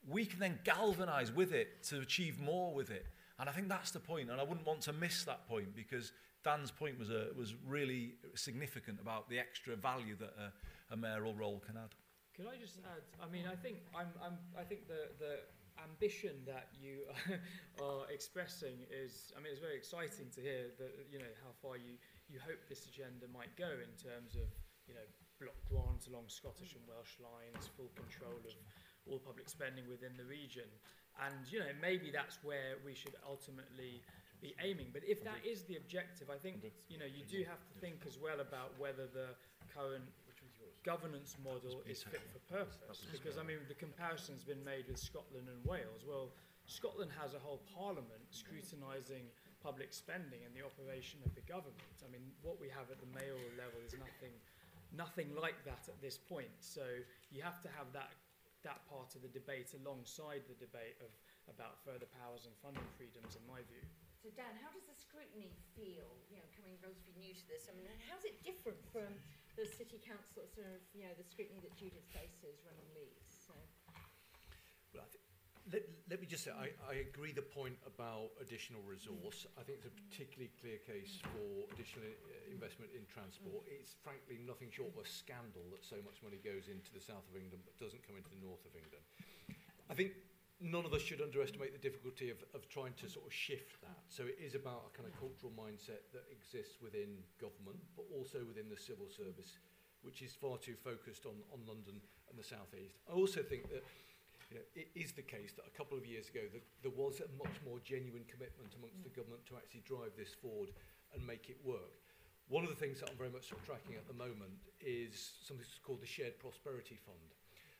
we can then galvanise with it to achieve more with it. And I think that's the point, and I wouldn't want to miss that point because Dan's point was, a, was really significant about the extra value that a, a mayoral role can add. Could I just add? I mean, I think I'm, I'm I think the the ambition that you are expressing is. I mean, it's very exciting to hear that you know how far you you hope this agenda might go in terms of you know block grants along Scottish and Welsh lines, full control of all public spending within the region, and you know maybe that's where we should ultimately be aiming. But if that is the objective, I think you know you do have to think as well about whether the current governance model is fit for purpose. Because I mean, the comparison's been made with Scotland and Wales. Well, Scotland has a whole parliament scrutinising public spending and the operation of the government. I mean, what we have at the mayoral level is nothing, nothing like that at this point. So you have to have that that part of the debate alongside the debate of about further powers and funding freedoms, in my view. So Dan, how does the scrutiny feel, you know, coming relatively new to this? I mean, how's it different from the city council sort of, you know, the scrutiny that Judith faces running Leeds? So. Well, let, let me just say, I, I agree the point about additional resource. I think it's a particularly clear case for additional uh, investment in transport. It's frankly nothing short of a scandal that so much money goes into the south of England but doesn't come into the north of England. I think none of us should underestimate the difficulty of, of trying to sort of shift that. So it is about a kind of cultural mindset that exists within government, but also within the civil service, which is far too focused on, on London and the South East. I also think that you know, it is the case that a couple of years ago that there was a much more genuine commitment amongst the government to actually drive this forward and make it work. One of the things that I'm very much sort of tracking at the moment is something called the Shared Prosperity Fund.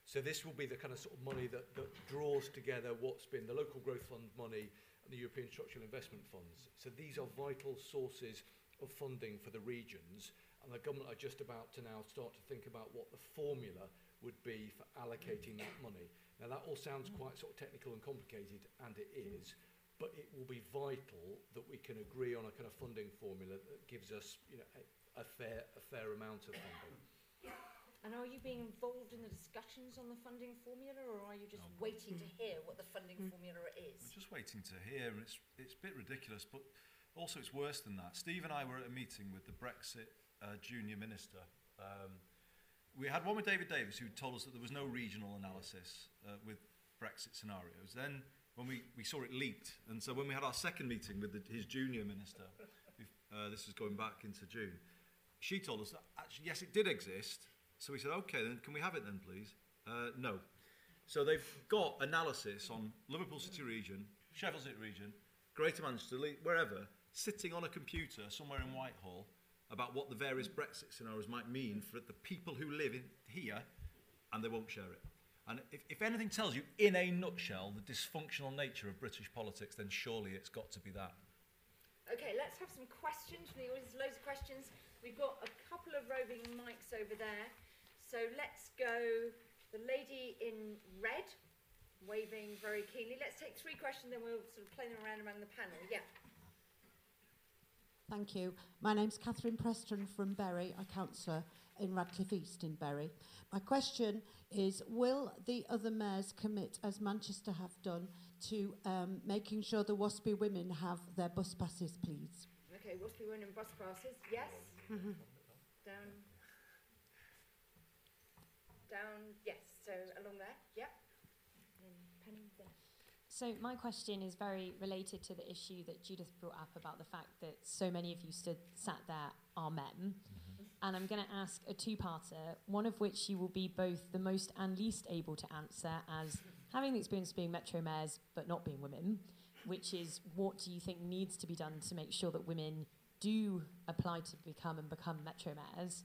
So this will be the kind of sort of money that, that draws together what's been the local growth fund money and the European structural investment funds. So these are vital sources of funding for the regions and the government are just about to now start to think about what the formula would be for allocating that money. Now that all sounds mm. quite sort of technical and complicated and it is, but it will be vital that we can agree on a kind of funding formula that gives us, you know, a, a fair a fair amount of funding. And are you being involved in the discussions on the funding formula, or are you just waiting to hear what the funding formula is? We're is? just waiting to hear, and it's, it's a bit ridiculous, but also it's worse than that. Steve and I were at a meeting with the Brexit uh, junior minister. Um, we had one with David Davis who told us that there was no regional analysis uh, with Brexit scenarios. Then when we, we saw it leaked, and so when we had our second meeting with the, his junior minister, if, uh, this is going back into June, she told us that actually, yes, it did exist. So we said, okay, then can we have it then, please? Uh, no. So they've got analysis on Liverpool City region, Sheffield City region, Greater Manchester, wherever, sitting on a computer somewhere in Whitehall about what the various Brexit scenarios might mean for the people who live in here, and they won't share it. And if, if anything tells you, in a nutshell, the dysfunctional nature of British politics, then surely it's got to be that. Okay, let's have some questions from the audience. Loads of questions. We've got a couple of roving mics over there. So let's go. The lady in red, waving very keenly. Let's take three questions, then we'll sort of play them around among the panel. Yeah. Thank you. My name's Catherine Preston from Bury, a councillor in Radcliffe East in Bury. My question is Will the other mayors commit, as Manchester have done, to um, making sure the WASPI women have their bus passes, please? Okay, what's women bus passes? Yes. Down. Down. Yes. So along there. Yep. And Penny there. So my question is very related to the issue that Judith brought up about the fact that so many of you stood sat there are men. Mm-hmm. And I'm going to ask a two-parter, one of which you will be both the most and least able to answer as having the experience of being metro mayors but not being women, which is what do you think needs to be done to make sure that women do apply to become and become metro mayors?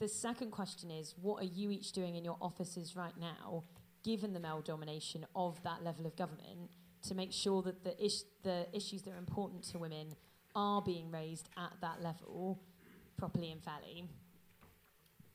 The second question is, what are you each doing in your offices right now given the male domination of that level of government, to make sure that the, ish- the issues that are important to women are being raised at that level properly and fairly.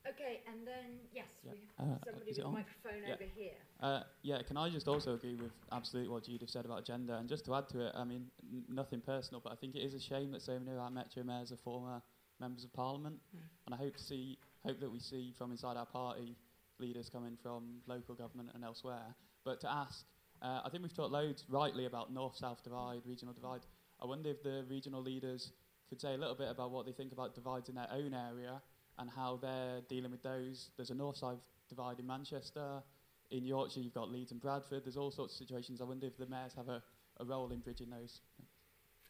Okay, and then yes, Yeah. we have Uh, somebody with a microphone Yeah. over here. Uh, yeah, can I just also agree with absolutely what Judith said about gender? And just to add to it, I mean, n- nothing personal, but I think it is a shame that so many of our metro mayors are former members of parliament. And I hope to see, hope that we see from inside our party leaders coming from local government and elsewhere. But to ask, uh, I think we've talked loads rightly about north-south divide, regional divide. I wonder if the regional leaders could say a little bit about what they think about divides in their own area and how they're dealing with those. There's a north-south divide in Manchester. In Yorkshire, you've got Leeds and Bradford. There's all sorts of situations. I wonder if the mayors have a, a role in bridging those.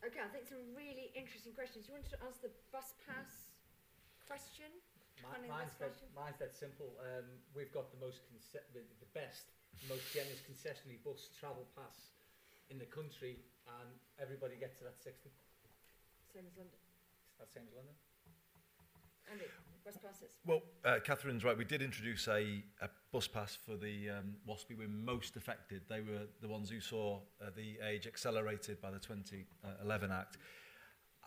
Okay, I think some really interesting questions. You want to ask the bus pass question? Mi- mine's, that, mine's that simple. Um, we've got the most conce- the, the best, most generous concessionary bus travel pass in the country and everybody gets to that 60. Same as London. That same as London. Andy, bus passes. Well, uh, Catherine's right. We did introduce a, a bus pass for the um, WASPI were most affected. They were the ones who saw uh, the age accelerated by the 2011 Act.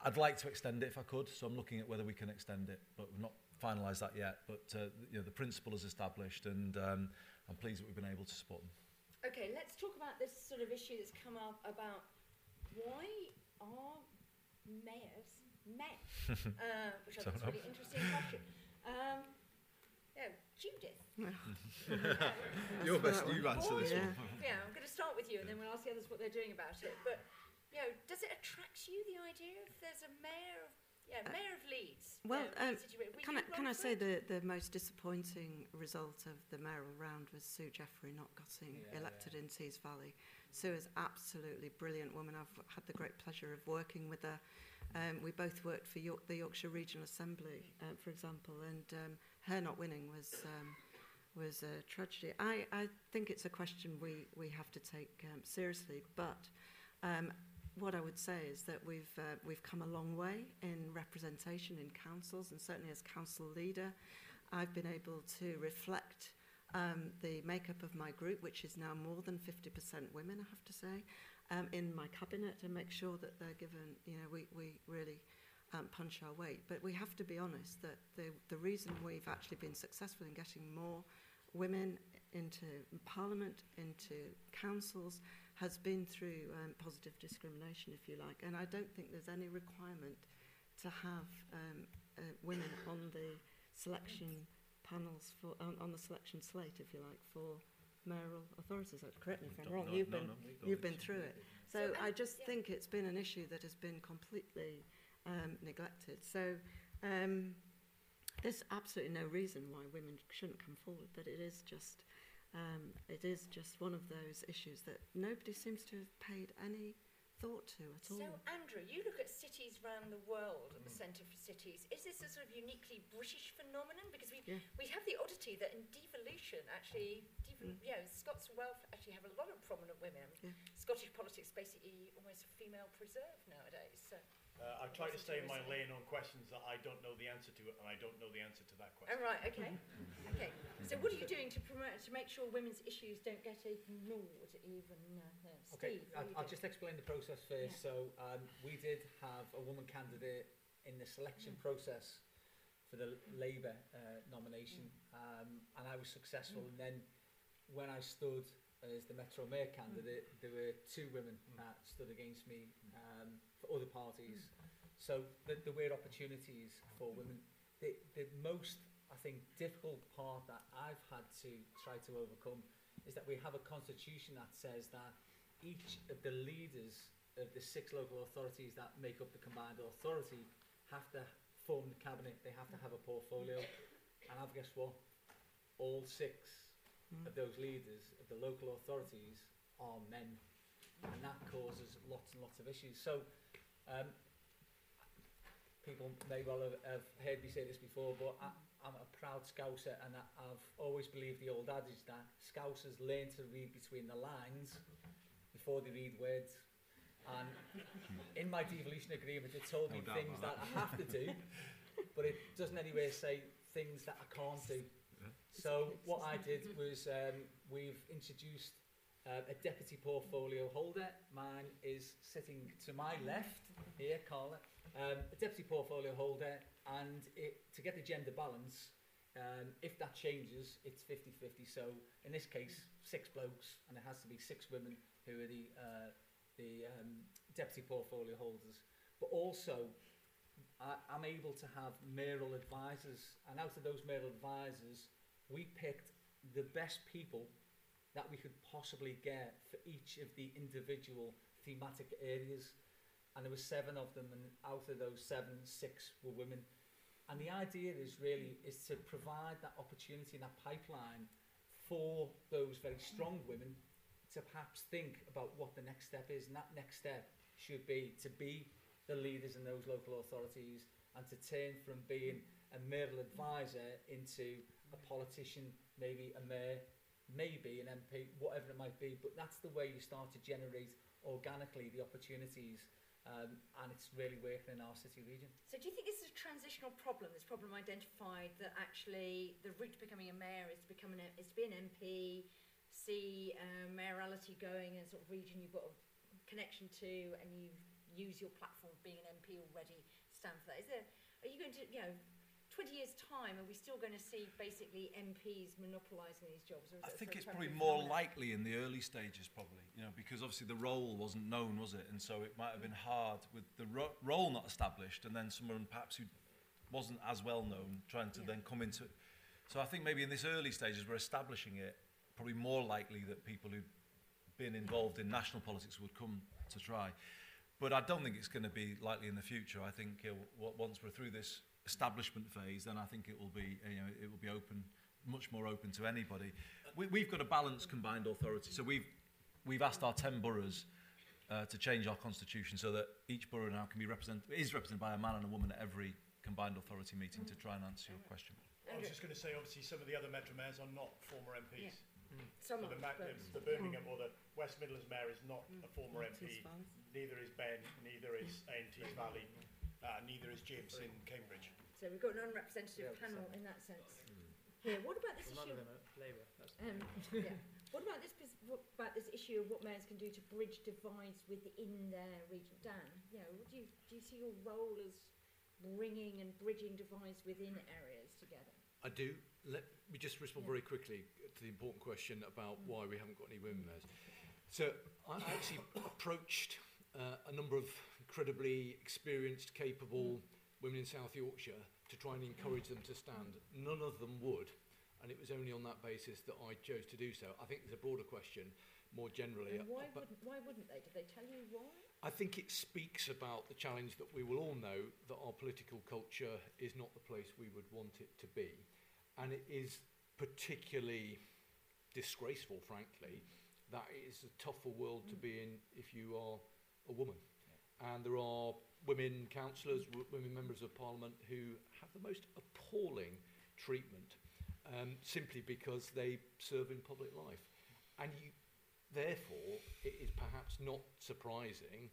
I'd like to extend it if I could, so I'm looking at whether we can extend it, but we've not finalised that yet. But uh, you know, the principle is established, and um, I'm pleased that we've been able to support them. Okay, let's talk about this sort of issue that's come up about why are mayors men? uh, which I think is a really interesting question. Um, yeah, Judith. You're best you answer this Yeah. one. Yeah, I'm going to start with you, and then we'll ask the others what they're doing about it. But you know, does it attract you the idea if there's a mayor of yeah mayor of Leeds? Well, know, um, Can I, can I say the, the most disappointing result of the mayoral round was Sue Jeffrey not getting Yeah, elected in Tees Valley. Sue is absolutely brilliant woman. I've had the great pleasure of working with her. Um, we both worked for York, the Yorkshire Regional Assembly, uh, for example, and um, her not winning was um, was a tragedy. I, I think it's a question we, we have to take um, seriously, but um, what I would say is that we've uh, we've come a long way in representation in councils, and certainly as council leader, I've been able to reflect um, the makeup of my group, which is now more than 50% women, I have to say, um, in my cabinet, and make sure that they're given, you know, we, we really um, punch our weight. But we have to be honest that the, the reason we've actually been successful in getting more women into parliament, into councils, has been through um, positive discrimination, if you like. And I don't think there's any requirement to have um, uh, women on the selection panels for on, on the selection slate, if you like, for mayoral authorities. Uh, Correct me if I'm wrong. No, you've no, been no, you've been through it. So, So um, I just yeah. think it's been an issue that has been completely um, neglected. So um, there's absolutely no reason why women shouldn't come forward, but it is just um, it is just one of those issues that nobody seems to have paid any thought to at all. So. Andrew, you look at cities around the world at the Centre for Cities. Is this a sort of uniquely British phenomenon? Because we Yeah. we have the oddity that in devolution, actually, devol- you know, Scots and Welsh actually have a lot of prominent women. Yeah. Scottish politics basically almost a female preserve nowadays. So, Uh, I've tried to stay in my lane on questions that I don't know the answer to, and I don't know the answer to that oh question. right, okay, okay. So, what are you doing to promote to make sure women's issues don't get ignored? Even uh, no, Okay, Steve, I'll, I'll doing? just explain the process first. Yeah. So um, we did have a woman candidate in the selection process for the Labour uh, nomination, um, and I was successful. And then when I stood as the Metro Mayor candidate, there were two women that stood against me um, for other parties. So th- there were opportunities for women. The, the most, I think, difficult part that I've had to try to overcome is that we have a constitution that says that each of the leaders of the six local authorities that make up the combined authority have to form the cabinet, they have to have a portfolio. And I've guessed what? All six Mm. of those leaders of the local authorities are men. And that causes lots and lots of issues. So, um, people may well have, have heard me say this before, but I, I'm a proud Scouser and I, I've always believed the old adage that Scousers learn to read between the lines before they read words. And in my devolution agreement, it told me No things that about I have to do, but it doesn't anywhere say things that I can't do. So what I did was um, we've introduced uh, a deputy portfolio holder. Mine is sitting to my left here, Carla. Um, a deputy portfolio holder, and it, to get the gender balance, um, if that changes, it's 50-50. So in this case, six blokes, and it has to be six women who are the uh, the um, deputy portfolio holders. But also, I, I'm able to have mayoral advisors, and out of those mayoral advisors, we picked the best people that we could possibly get for each of the individual thematic areas. And there were seven of them, and out of those seven, six were women. And the idea is really is to provide that opportunity and that pipeline for those very strong women to perhaps think about what the next step is. And that next step should be to be the leaders in those local authorities and to turn from being a mayoral advisor into a politician, maybe a mayor, maybe an MP, whatever it might be. But that's the way you start to generate organically the opportunities um, and it's really working in our city region. So do you think this is a transitional problem, this problem identified that actually the route to becoming a mayor is to become an, is to be an MP, see uh, mayoralty going in a sort of region you've got a connection to and you use your platform of being an MP already stand for that? Is there, are you going to, you know, 20 years time are we still going to see basically MPs monopolising these jobs? Or I think it's probably more phenomenon? likely in the early stages, probably, you know, because obviously the role wasn't known, was it? And so it might have been hard with the ro- role not established, and then someone perhaps who wasn't as well known trying to Yeah. then come into it. So I think maybe in this early stages we're establishing it. Probably more likely that people who've been involved in national politics would come to try. But I don't think it's going to be likely in the future. I think uh, w- once we're through this establishment phase, then I think it will be, you know, it will be open, much more open to anybody. We, we've got a balanced combined authority, so we've we've asked our ten boroughs uh, to change our constitution so that each borough now can be represented is represented by a man and a woman at every combined authority meeting to try and answer your question. I was just going to say, obviously, some of the other metro mayors are not former MPs. Some So the, are, Ma- the, the Birmingham or the West Midlands mayor is not Mm. a former MP. Neither is Ben. Neither is A&T Valley. Uh, neither is James in Cambridge. So we've got an unrepresentative panel in that sense. Here, what about this Well, none issue? of them are Labour. That's Um, yeah. What about this? pos- What about this issue of what mayors can do to bridge divides within their region? Dan, you know, what do you do you see your role as bringing and bridging divides within areas together? I do. Let me just respond Yeah. very quickly to the important question about why we haven't got any women mayors. So I actually approached uh, a number of incredibly experienced, capable mm. women in South Yorkshire to try and encourage them to stand. None of them would, and it was only on that basis that I chose to do so. I think there's a broader question more generally. And uh, why but- wouldn't why wouldn't they? Did they tell you why? I think it speaks about the challenge that we will all know that our political culture is not the place we would want it to be. And it is particularly disgraceful, frankly, that it is a tougher world to mm. be in if you are a woman. And there are women councillors, w- women members of parliament who have the most appalling treatment um, simply because they serve in public life. And you, therefore, it is perhaps not surprising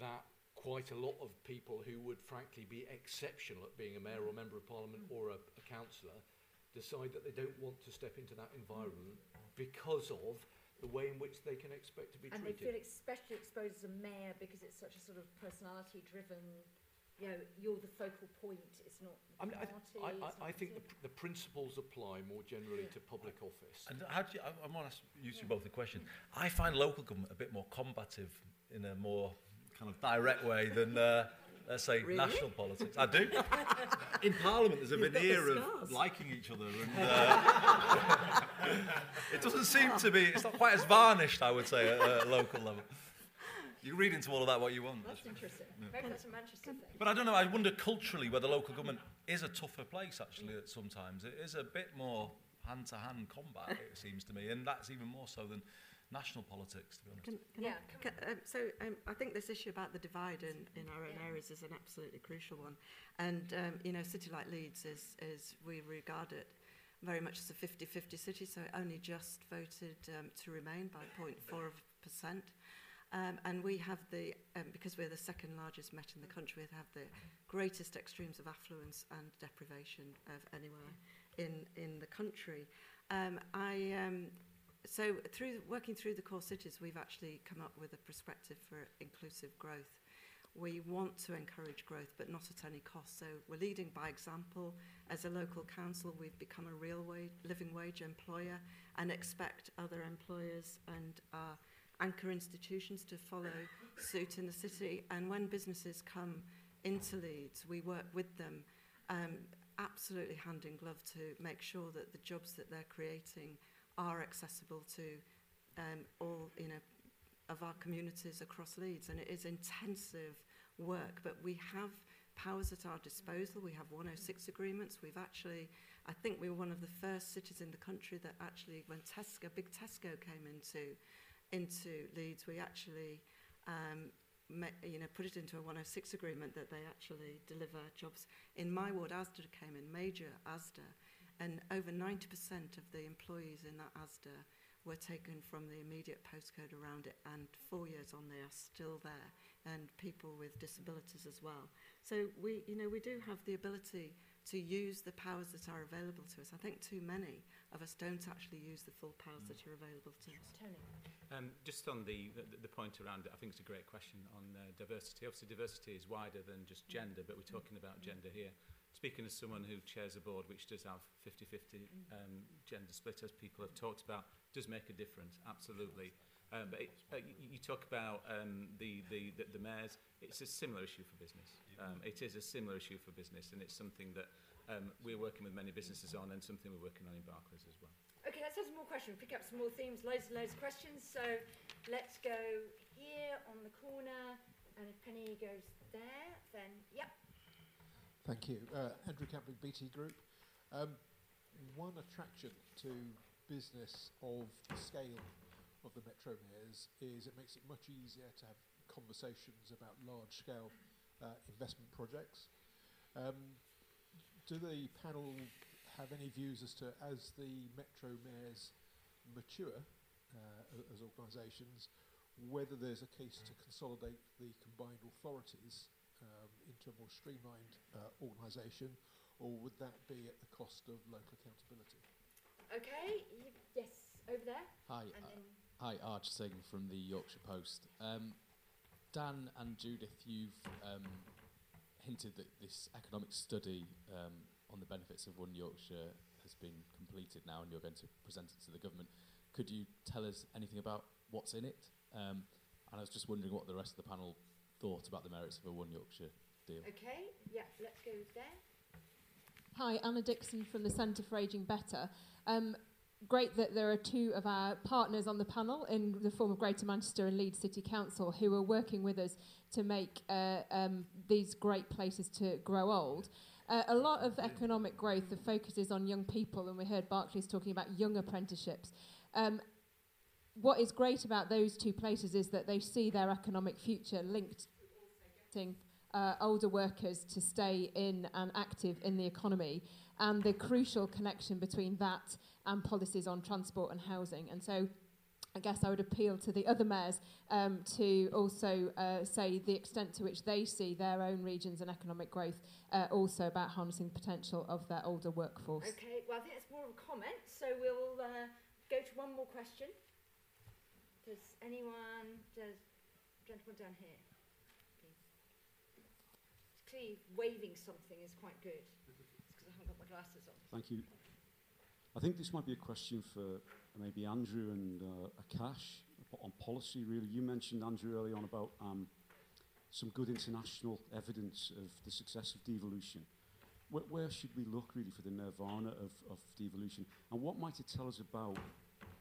that quite a lot of people who would frankly be exceptional at being a mayor or a member of parliament or a, a councillor decide that they don't want to step into that environment because of the way in which they can expect to be treated. and they feel especially exposed as a mayor because it's such a sort of personality driven you know you're the focal point it's not I, mean, party I, it's I, I, I think the, the pr- the principles apply more generally Yeah. to public office. And how do you, I, I want to ask you two both a question. I find local government a bit more combative in a more kind of direct way than, uh, let's say, Really? national politics. I do. In Parliament, there's a You've got the veneer of liking each other, and uh, it doesn't seem to be. It's not quite as varnished, I would say, at a local level. You read into all of that what you want. that's interesting maybe that's a Manchester thing But I don't know. I wonder culturally whether local government is a tougher place. Actually, at sometimes it is a bit more hand-to-hand combat. It seems to me, and that's even more so than national politics. To be honest. Can, can Yeah, I, can, um, so um, I think this issue about the divide in, in our own Yeah. areas is an absolutely crucial one. And, um, you know, a city like Leeds is, is we regard it very much as a 50-50 city, so it only just voted um, to remain by 0.4%. Um, and we have the, um, because we're the second largest Met in the country, we have the greatest extremes of affluence and deprivation of anywhere in, in the country. Um, I, um, so through working through the core cities, we've actually come up with a perspective for inclusive growth. We want to encourage growth, but not at any cost. So we're leading by example. As a local council, we've become a real wage, living wage employer and expect other employers and our anchor institutions to follow suit in the city. And when businesses come into Leeds, we work with them um, absolutely hand in glove to make sure that the jobs that they're creating are accessible to um, all you know of our communities across Leeds and it is intensive work but we have powers at our disposal. We have 106 agreements. We've actually I think we were one of the first cities in the country that actually when Tesco big Tesco came into into Leeds we actually um, ma- you know put it into a 106 agreement that they actually deliver jobs in my ward Asda came in major Asda and over 90% of the employees in that Asda were taken from the immediate postcode around it, and four years on, they are still there, and people with disabilities as well. So we, you know, we do have the ability to use the powers that are available to us. I think too many of us don't actually use the full powers that are available to us. Tony. Um, just on the, the, the point around it, I think it's a great question on uh, diversity. Obviously, diversity is wider than just gender, but we're talking about gender here. Speaking as someone who chairs a board which does have 50-50 um, gender split, as people have talked about, does make a difference, absolutely. Um, but it, uh, you, you talk about um, the, the, the, the mayors, it's a similar issue for business. Um, it is a similar issue for business, and it's something that um, we're working with many businesses on, and something we're working on in Barclays as well. Okay, let's have some more questions. Pick up some more themes, loads and loads of questions. So let's go here on the corner, and if Penny goes there, then yep. Thank you. Uh, Andrew Campbell, BT Group. Um, one attraction to business of the scale of the Metro Mayors is it makes it much easier to have conversations about large-scale uh, investment projects. Um, do the panel have any views as to, as the Metro Mayors mature uh, as organisations, whether there's a case to consolidate the combined authorities into a more streamlined uh, organisation, or would that be at the cost of local accountability? Okay, you, yes, over there. Hi, And uh, hi, Arj Singh from the Yorkshire Post. Um, Dan and Judith, you've um, hinted that this economic study um, on the benefits of One Yorkshire has been completed now, and you're going to present it to the government. Could you tell us anything about what's in it? Um, and I was just wondering what the rest of the panel thought about the merits of a One Yorkshire deal. Okay, yeah, let's go there. Hi, Anna Dixon from the Centre for Ageing Better. Um, great that there are two of our partners on the panel in the form of Greater Manchester and Leeds City Council who are working with us to make uh, um, these great places to grow old. Uh, a lot of economic growth, the focus is on young people, and we heard Barclays talking about young apprenticeships. Um, what is great about those two places is that they see their economic future linked to getting uh, older workers to stay in and active in the economy, and the crucial connection between that and policies on transport and housing. And so I guess I would appeal to the other mayors um, to also uh, say the extent to which they see their own regions and economic growth uh, also about harnessing the potential of their older workforce. Okay, well, I think that's more of a comment, so we'll uh, go to one more question. Does anyone, does gentleman down here? Waving something is quite good. Because I haven't got my glasses on. Thank you. I think this might be a question for maybe Andrew and uh, Akash on policy, really. You mentioned, Andrew, early on about um, some good international evidence of the success of devolution. Where, where should we look, really, for the nirvana of, of devolution? And what might it tell us about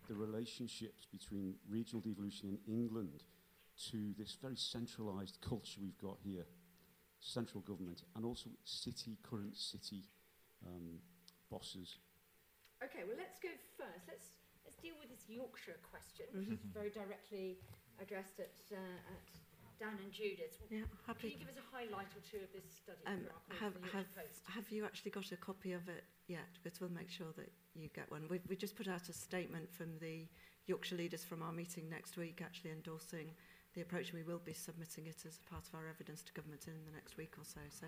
the relationships between regional devolution in England to this very centralised culture we've got here, central government, and also city, current city um, bosses? Okay, well, let's go first. Let's let's deal with this Yorkshire question, which is very directly addressed at uh, at Dan and Judith. Yeah, happy. Can you give us a highlight or two of this study Um, for our colleagues have, have, Post? have you actually got a copy of it yet? Because we'll make sure that you get one. We, we just put out a statement from the Yorkshire leaders from our meeting next week, actually endorsing the approach. and We will be submitting it as part of our evidence to government in the next week or so. So,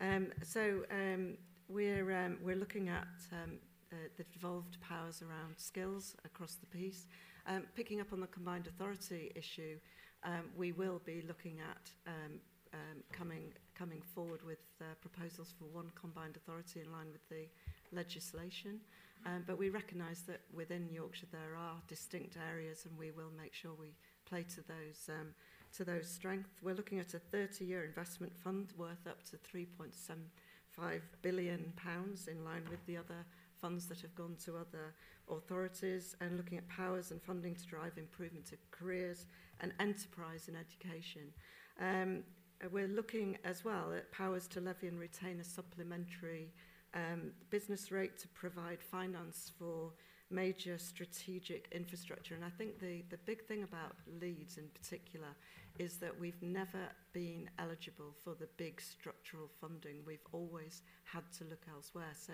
um, so um, we're um, we're looking at um, uh, the devolved powers around skills across the piece. Um, picking up on the combined authority issue, um, we will be looking at um, um, coming coming forward with uh, proposals for one combined authority in line with the legislation. Um, but we recognise that within Yorkshire there are distinct areas, and we will make sure we play to those um, to those strengths. We're looking at a 30-year investment fund worth up to 3.75 billion pounds, in line with the other funds that have gone to other authorities, and looking at powers and funding to drive improvement of careers and enterprise in education. Um, we're looking as well at powers to levy and retain a supplementary um, business rate to provide finance for major strategic infrastructure. And I think the, the big thing about Leeds in particular is that we've never been eligible for the big structural funding. We've always had to look elsewhere. So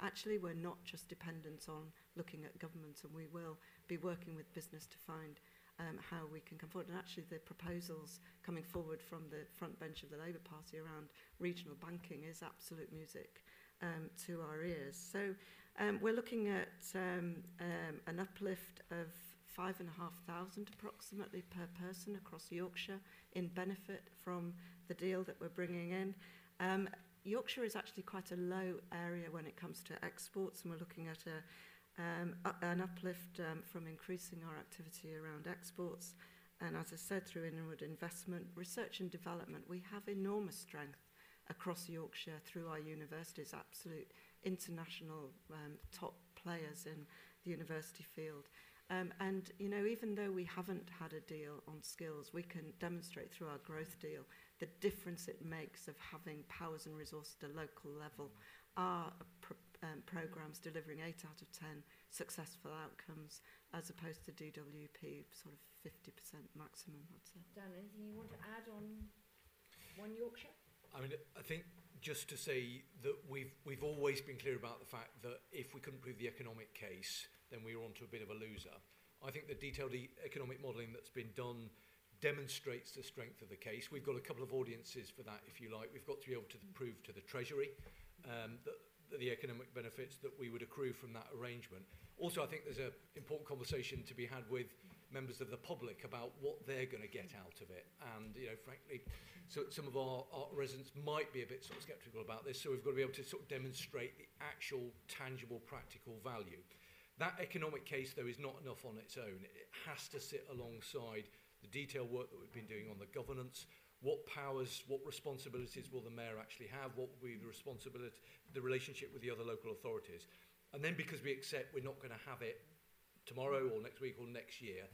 actually we're not just dependent on looking at government and we will be working with business to find um, how we can come forward. And actually the proposals coming forward from the front bench of the Labour Party around regional banking is absolute music um, to our ears. So um, we're looking at um, um, an uplift of five and a half thousand approximately per person across Yorkshire in benefit from the deal that we're bringing in. Um, Yorkshire is actually quite a low area when it comes to exports and we're looking at a, um, an uplift um, from increasing our activity around exports and as I said through inward investment, research and development, we have enormous strength across Yorkshire through our universities, absolute international um, top players in the university field. Um, and, you know, even though we haven't had a deal on skills, we can demonstrate through our growth deal the difference it makes of having powers and resources at a local level. Our pro um, programs delivering 8 out of 10 successful outcomes as opposed to DWP sort of 50% maximum, I'd say. Dan, anything you want to add on One Yorkshire? I mean, I think just to say that we've, we've always been clear about the fact that if we couldn't prove the economic case, then we were onto a bit of a loser. I think the detailed e economic modelling that's been done demonstrates the strength of the case. We've got a couple of audiences for that, if you like. We've got to be able to prove to the Treasury um, that, that the economic benefits that we would accrue from that arrangement. Also, I think there's an important conversation to be had with members of the public about what they're going to get out of it. And, you know, frankly, so some of our, our residents might be a bit sort of sceptical about this. So we've got to be able to sort of demonstrate the actual, tangible, practical value. That economic case, though, is not enough on its own. It has to sit alongside the detailed work that we've been doing on the governance, what powers, what responsibilities will the mayor actually have, what will be the responsibility, the relationship with the other local authorities. And then because we accept we're not going to have it tomorrow or next week or next year,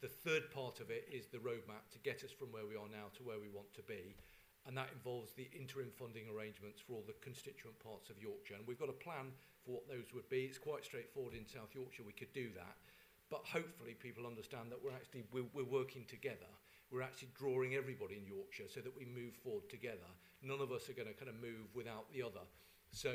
the third part of it is the roadmap to get us from where we are now to where we want to be. And that involves the interim funding arrangements for all the constituent parts of Yorkshire. And we've got a plan for what those would be. It's quite straightforward in South Yorkshire, we could do that. But hopefully people understand that we're actually, we're, we're working together. We're actually drawing everybody in Yorkshire so that we move forward together. None of us are going to kind of move without the other. So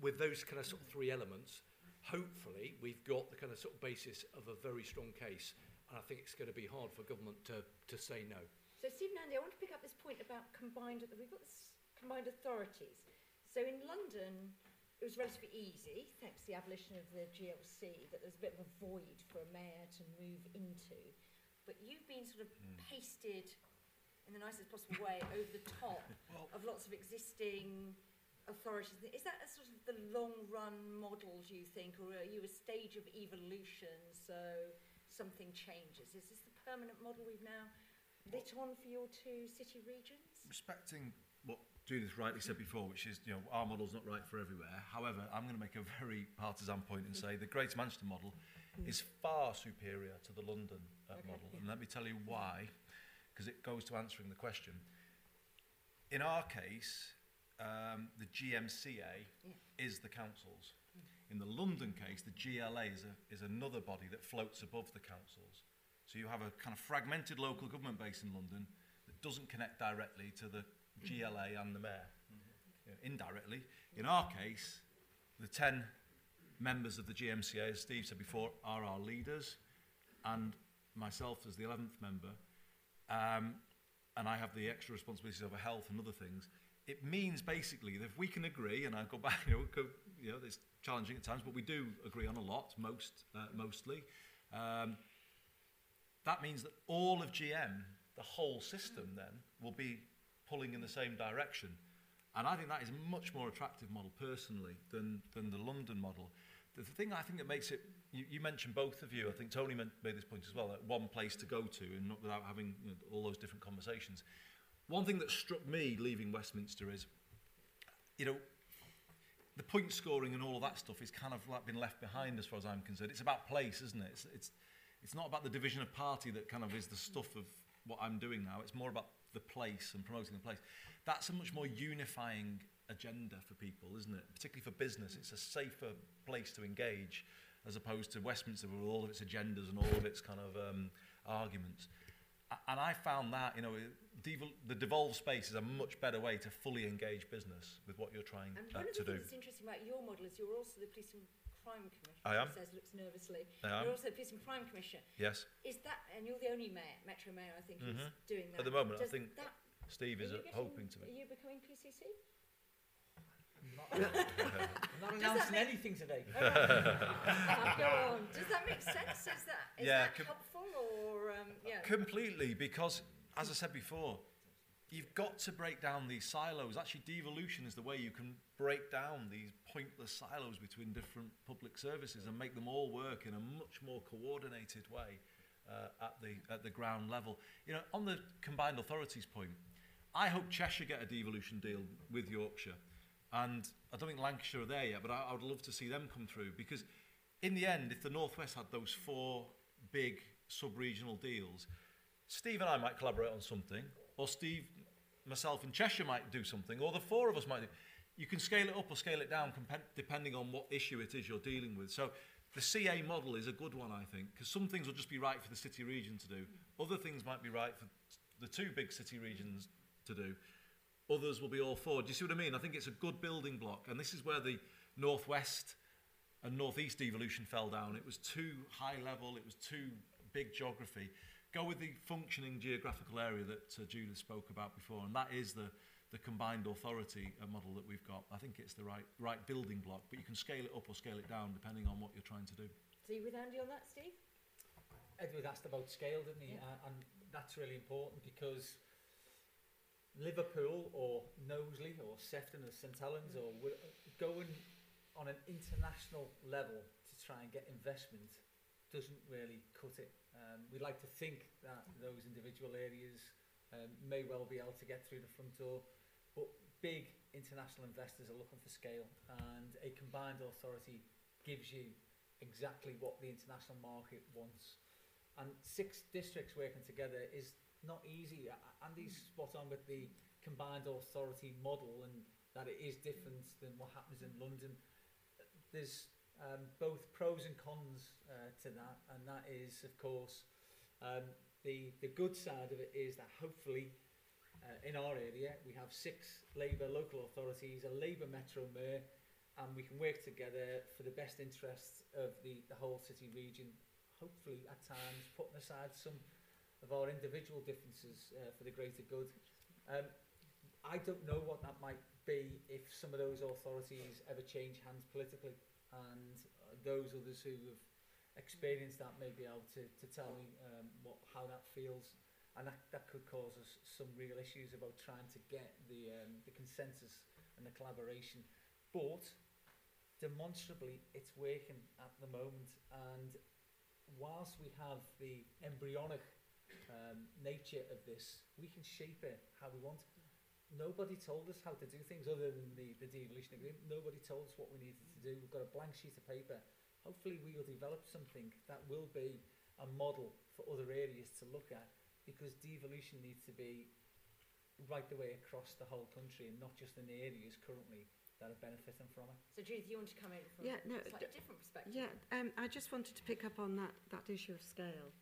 with those kind of sort of three elements, hopefully we've got the kind of sort of basis of a very strong case. And I think it's going to be hard for government to, to say no. So Stephen Andy, I want to pick up this point about combined, we've got this combined authorities. So in London, it was relatively easy, thanks to the abolition of the GLC, that there's a bit of a void for a mayor to move into. But you've been sort of mm. pasted in the nicest possible way over the top well, of lots of existing authorities. Is that a sort of the long run model, do you think, or are you a stage of evolution so something changes? Is this the permanent model we've now lit on for your two city regions? Respecting what Judith rightly said before, which is, you know, our model's not right for everywhere. However, I'm going to make a very partisan point and say the Greater Manchester model is far superior to the London uh, okay, model. Yeah. And let me tell you why, because it goes to answering the question. In our case, um, the GMCA yeah. is the councils. In the London case, the GLA is, a, is another body that floats above the councils. So you have a kind of fragmented local government base in London that doesn't connect directly to the GLA and the mayor, you know, indirectly. In our case, the 10 members of the GMCA, as Steve said before, are our leaders, and myself as the 11th member, um, and I have the extra responsibilities over health and other things. It means basically that if we can agree, and I go back, you know, you know, it's challenging at times, but we do agree on a lot, most, uh, mostly. Um, that means that all of GM, the whole system then, will be pulling in the same direction. And I think that is a much more attractive model personally than, than the London model. The, the thing I think that makes it, you, you mentioned both of you, I think Tony made this point as well, that one place to go to and not without having you know, all those different conversations. One thing that struck me leaving Westminster is, you know, the point scoring and all of that stuff is kind of like been left behind as far as I'm concerned. It's about place, isn't it? It's, it's, it's not about the division of party that kind of is the stuff of what I'm doing now. It's more about the place and promoting the place. That's a much more unifying agenda for people, isn't it? Particularly for business, it's a safer place to engage as opposed to Westminster with all of its agendas and all of its kind of um, arguments. And I found that, you know, devol- the devolved space is a much better way to fully engage business with what you're trying And uh, one of to the do. things that's interesting about your model is you're also the Police and Crime Commissioner. I am. Says looks nervously. I am. You're also the Police and Crime Commissioner. Yes. Is that and you're the only mayor, Metro Mayor, I think, who's Mhm. doing that. At the moment, I Does think that, Steve is you getting- hoping to Are you becoming PCC? I'm not Does that announcing make- anything today. Go on. Does that make sense? Is that is Yeah, that com- helpful or um, yeah? Completely, because as I said before, you've got to break down these silos. Actually, devolution is the way you can break down these pointless silos between different public services and make them all work in a much more coordinated way uh, at the at the ground level. You know, on the combined authorities point, I hope Cheshire get a devolution deal with Yorkshire, and I don't think Lancashire are there yet, but I, I would love to see them come through because, in the end, if the Northwest had those four big sub-regional deals, Steve and I might collaborate on something, or Steve, myself, and Cheshire might do something, or the four of us might do. You can scale it up or scale it down depending on what issue it is you're dealing with. So the CA model is a good one, I think, because some things will just be right for the city region to do. Other things might be right for the two big city regions to do. Others will be all four. Do you see what I mean? I think it's a good building block, and this is where the northwest and northeast devolution fell down. It was too high level. It was too big geography. Go with the functioning geographical area that uh, Judith spoke about before, and that is the the combined authority uh, model that we've got. I think it's the right right building block, but you can scale it up or scale it down depending on what you're trying to do. So you with Andy on that, Steve? Edward asked about scale, didn't he? Yeah. Uh, and that's really important because Liverpool or Knowsley or Sefton or St Helens or going on an international level to try and get investment doesn't really cut it. Um, we like to think that those individual areas um, may well be able to get through the front door, but big international investors are looking for scale, and a combined authority gives you exactly what the international market wants. And six districts working together is not easy. Andy's spot on with the combined authority model and that it is different than what happens in London. There's um, both pros and cons uh, to that, and that is, of course, um, the the good side of it is that hopefully uh, in our area we have six Labour local authorities, a Labour metro mayor, and we can work together for the best interests of the, the whole city region. Hopefully, at times, putting aside some of our individual differences uh, for the greater good. Um, I don't know what that might be if some of those authorities ever change hands politically, and uh, those others who have experienced that may be able to, to tell me um, what how that feels, and that, that could cause us some real issues about trying to get the um, the consensus and the collaboration. But demonstrably, it's working at the moment, and whilst we have the embryonic um, nature of this, we can shape it how we want. Nobody told us how to do things other than the, the devolution agreement. Nobody told us what we needed to do. We've got a blank sheet of paper. Hopefully we will develop something that will be a model for other areas to look at because devolution needs to be right the way across the whole country and not just in the areas currently that are benefiting from it. So Judith, you want to come in from Yeah, no, a slightly d- different perspective? Yeah, um, I just wanted to pick up on that, that issue of scale.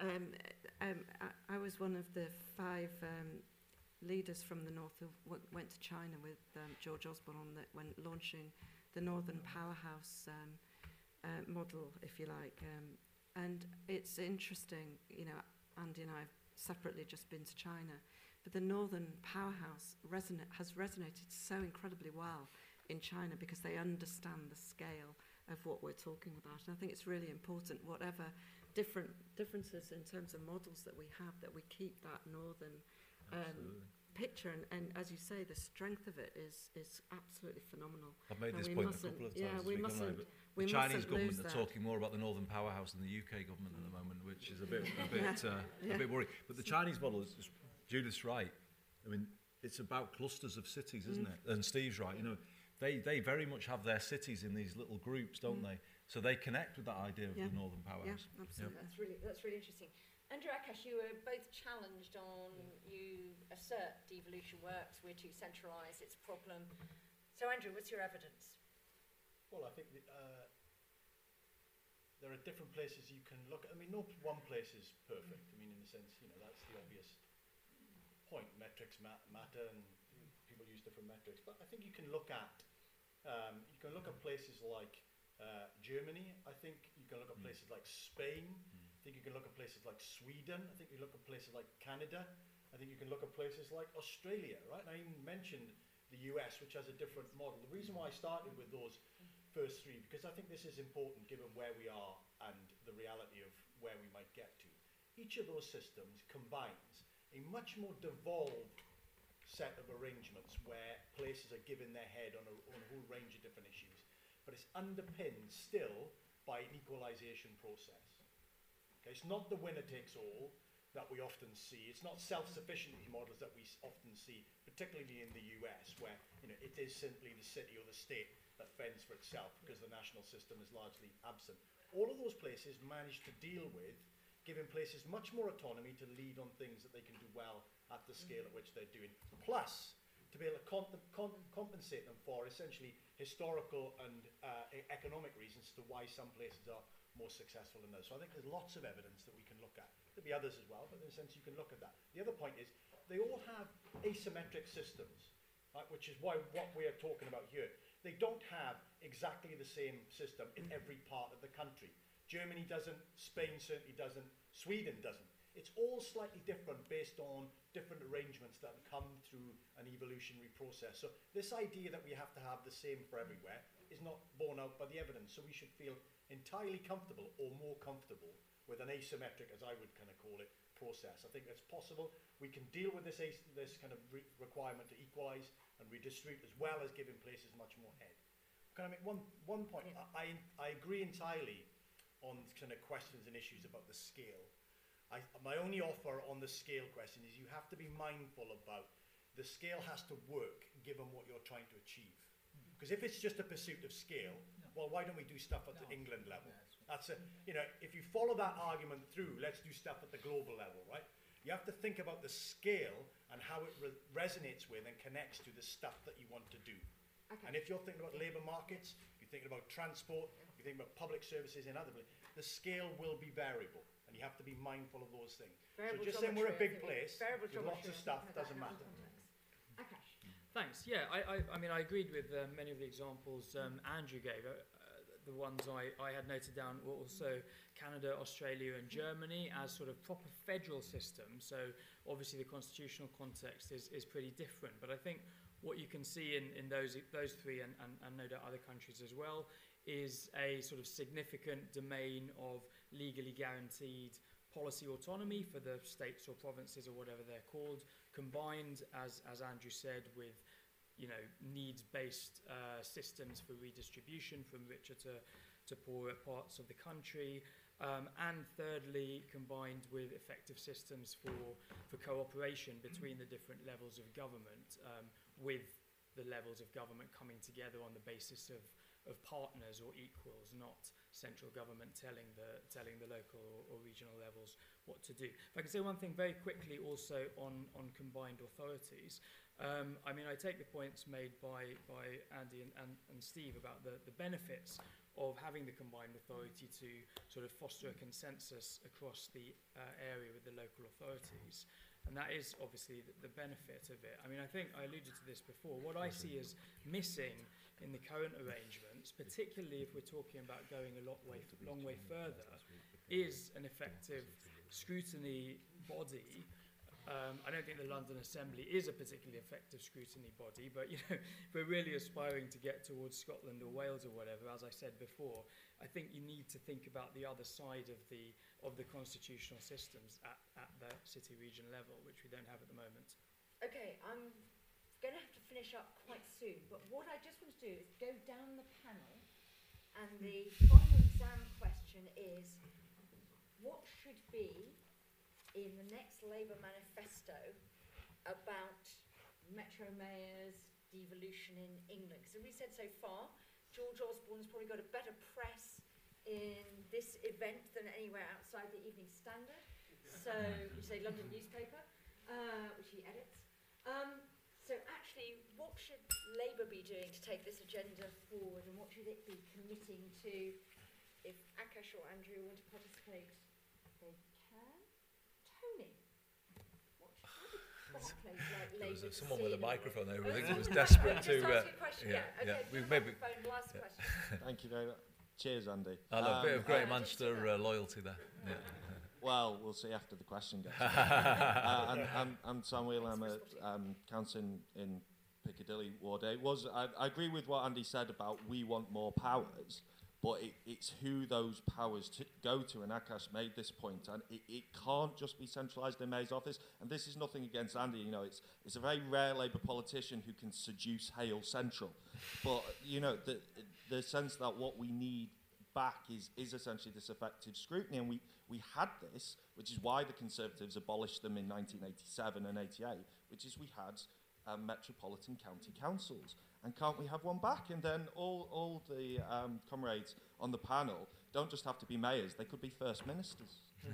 Um, um, I, I was one of the five um, leaders from the north who w- went to China with um, George Osborne the, when launching the Northern Powerhouse um, uh, model, if you like. Um, and it's interesting, you know, Andy and I have separately just been to China, but the Northern Powerhouse has resonated so incredibly well in China because they understand the scale of what we're talking about. And I think it's really important, whatever different differences in terms of models that we have, that we keep that northern um, picture. And, and as you say, the strength of it is is absolutely phenomenal. I've made And this we point a mustn't- couple of times. Yeah, we week, haven't I? mustn't. But we the Chinese mustn't government lose are that. talking more about the Northern Powerhouse than the UK government at the moment, which is a bit a bit uh, Yeah. a bit worrying. But the Chinese model is, is Judith's right. I mean, it's about clusters of cities, isn't Mm. it? And Steve's right. You know, they they very much have their cities in these little groups, don't Mm. they? So they connect with that idea of Yeah. the Northern Powerhouse. Yeah, absolutely. That's really that's really interesting. Andrew Akash, you were both challenged on you assert devolution works, we're too centralised, it's a problem. So Andrew, what's your evidence? Well, I think that, uh, there are different places you can look at. I mean, no one place is perfect. I mean, in the sense, you know, that's the obvious point, metrics ma- matter and people use different metrics, but I think you can look at um, you can look at places like uh, Germany. I think you can look at places like Spain. I think you can look at places like Sweden. I think you look at places like Canada. I think you can look at places like Australia, right? And I even mentioned the US, which has a different model. The reason why I started with those first three, because I think this is important given where we are and the reality of where we might get to. Each of those systems combines a much more devolved set of arrangements where places are given their head on a, on a whole range of different issues, but it's underpinned still by an equalisation process. Okay, it's not the winner takes all that we often see. It's not self-sufficiency models that we often see, particularly in the US, where you know it is simply the city or the state that fends for itself because the national system is largely absent. All of those places manage to deal with giving places much more autonomy to lead on things that they can do well at the scale at which they're doing. Plus, to be able to compensate them for essentially historical and uh, economic reasons to why some places are more successful than those. So I think there's lots of evidence that we can look at. There'll be others as well, but in a sense you can look at that. The other point is they all have asymmetric systems, right, which is why what we are talking about here. They don't have exactly the same system in every part of the country. Germany doesn't, Spain certainly doesn't, Sweden doesn't. It's all slightly different based on different arrangements that have come through an evolutionary process. So this idea that we have to have the same for everywhere is not borne out by the evidence. So we should feel entirely comfortable or more comfortable with an asymmetric, as I would kind of call it, process. I think that's possible. We can deal with this, this kind of re- requirement to equalise and redistribute as well as giving places much more head. Can I make one, one point? I, I, I agree entirely on kind of questions and issues about the scale. I, my only offer on the scale question is you have to be mindful about the scale has to work given what you're trying to achieve. Mm-hmm. Because if it's just a pursuit of scale, well, why don't we do stuff at the England level? That's a, you know, if you follow that argument through, let's do stuff at the global level, right? You have to think about the scale and how it re- resonates with and connects to the stuff that you want to do. Okay. And if you're thinking about labour markets, you're thinking about transport, you're thinking about public services in other places, the scale will be variable, and you have to be mindful of those things. Variable so just saying we're a big place with lots of stuff doesn't that matter. context. Akash. Thanks. Yeah, I, I, I mean, I agreed with uh, many of the examples um, Andrew gave. Uh, uh, the ones I, I had noted down were also Canada, Australia, and Germany as sort of proper federal systems. So obviously the constitutional context is, is pretty different. But I think what you can see in, in those those three and, and, and no doubt other countries as well is a sort of significant domain of legally guaranteed policy autonomy for the states or provinces or whatever they're called, combined, as, as Andrew said, with you know, needs-based uh, systems for redistribution from richer to, to poorer parts of the country. Um, and thirdly, combined with effective systems for, for cooperation between the different levels of government, um, with the levels of government coming together on the basis of, of partners or equals, not central government telling the, telling the local or, regional levels what to do. If I can say one thing very quickly also on, on combined authorities. Um, I mean, I take the points made by, by Andy and, and, and Steve about the, the benefits of having the combined authority to sort of foster a consensus across the uh, area with the local authorities. And that is obviously the, the benefit of it. I mean, I think I alluded to this before. What I see as missing in the current arrangements, particularly if we're talking about going a lot way, long way further, is an effective scrutiny body um, I don't think the London Assembly is a particularly effective scrutiny body, but you know, if we're really aspiring to get towards Scotland or Wales or whatever, as I said before, I think you need to think about the other side of the of the constitutional systems at, at the city region level, which we don't have at the moment. Okay, I'm going to have to finish up quite soon, but what I just want to do is go down the panel, and the final exam question is what should be in the next Labour manifesto about metro mayors, devolution in England? Because we said so far, George Osborne's probably got a better press in this event than anywhere outside the Evening Standard. So, you say London newspaper, uh, which he edits. Um, so actually, what should Labour be doing to take this agenda forward, and what should it be committing to? If Akash or Andrew want to participate, they can. Tony, what should what would play There was Labour a, someone with a scene or- microphone there who I think sorry. was desperate to. Uh, you a yeah, yeah, okay, We do maybe. last question. Thank you very much. Cheers, Andy. I love a bit Um, of Great uh, Manchester uh, loyalty there. Yeah. Well, we'll see after the question gets. uh, I'm, I'm, I'm Sam Wheeler. I'm a um, council in, in Piccadilly Ward 8. Was I, I agree with what Andy said about we want more powers, but it, it's who those powers to go to. And Akash made this point, and it, it can't just be centralised in May's office. And this is nothing against Andy. You know, it's it's a very rare Labour politician who can seduce Hale Central, but you know the the sense that what we need back is, is essentially this effective scrutiny. And we, we had this, which is why the Conservatives abolished them in 1987 and 88, which is we had um, metropolitan county councils. And can't we have one back? And then all, all the um, comrades on the panel don't just have to be mayors, they could be first ministers.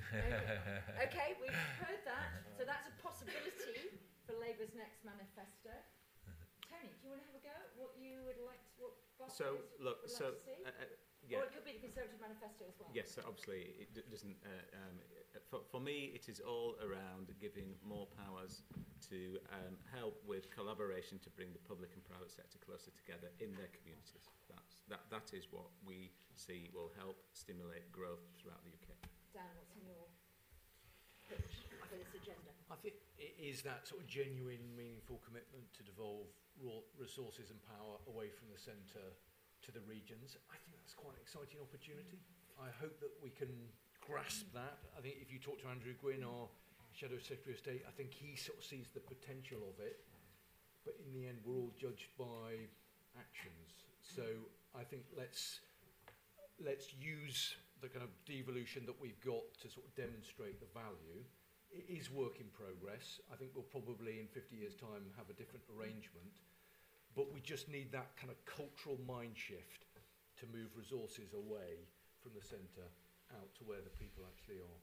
okay, we've heard that. So that's a possibility for Labour's next manifesto. Tony, do you want to have a go at what you would like to, what So, look, would so, like to see? yeah. Or it could be the Conservative manifesto as well. Yes, so obviously it d- doesn't. Uh, um, for, for me, it is all around giving more powers to um, help with collaboration to bring the public and private sector closer together in their communities. That's, that, that is what we see will help stimulate growth throughout the UK. Dan, what's on your pitch for this agenda? I think it is that sort of genuine, meaningful commitment to devolve raw resources and power away from the centre to the regions. I think that's quite an exciting opportunity. I hope that we can grasp that. I think if you talk to Andrew Gwynne, or Shadow Secretary of State, I think he sort of sees the potential of it. But in the end, we're all judged by actions. So I think let's let's use the kind of devolution that we've got to sort of demonstrate the value. It is work in progress. I think we'll probably in 50 years' time have a different arrangement. But we just need that kind of cultural mind shift to move resources away from the centre out to where the people actually are.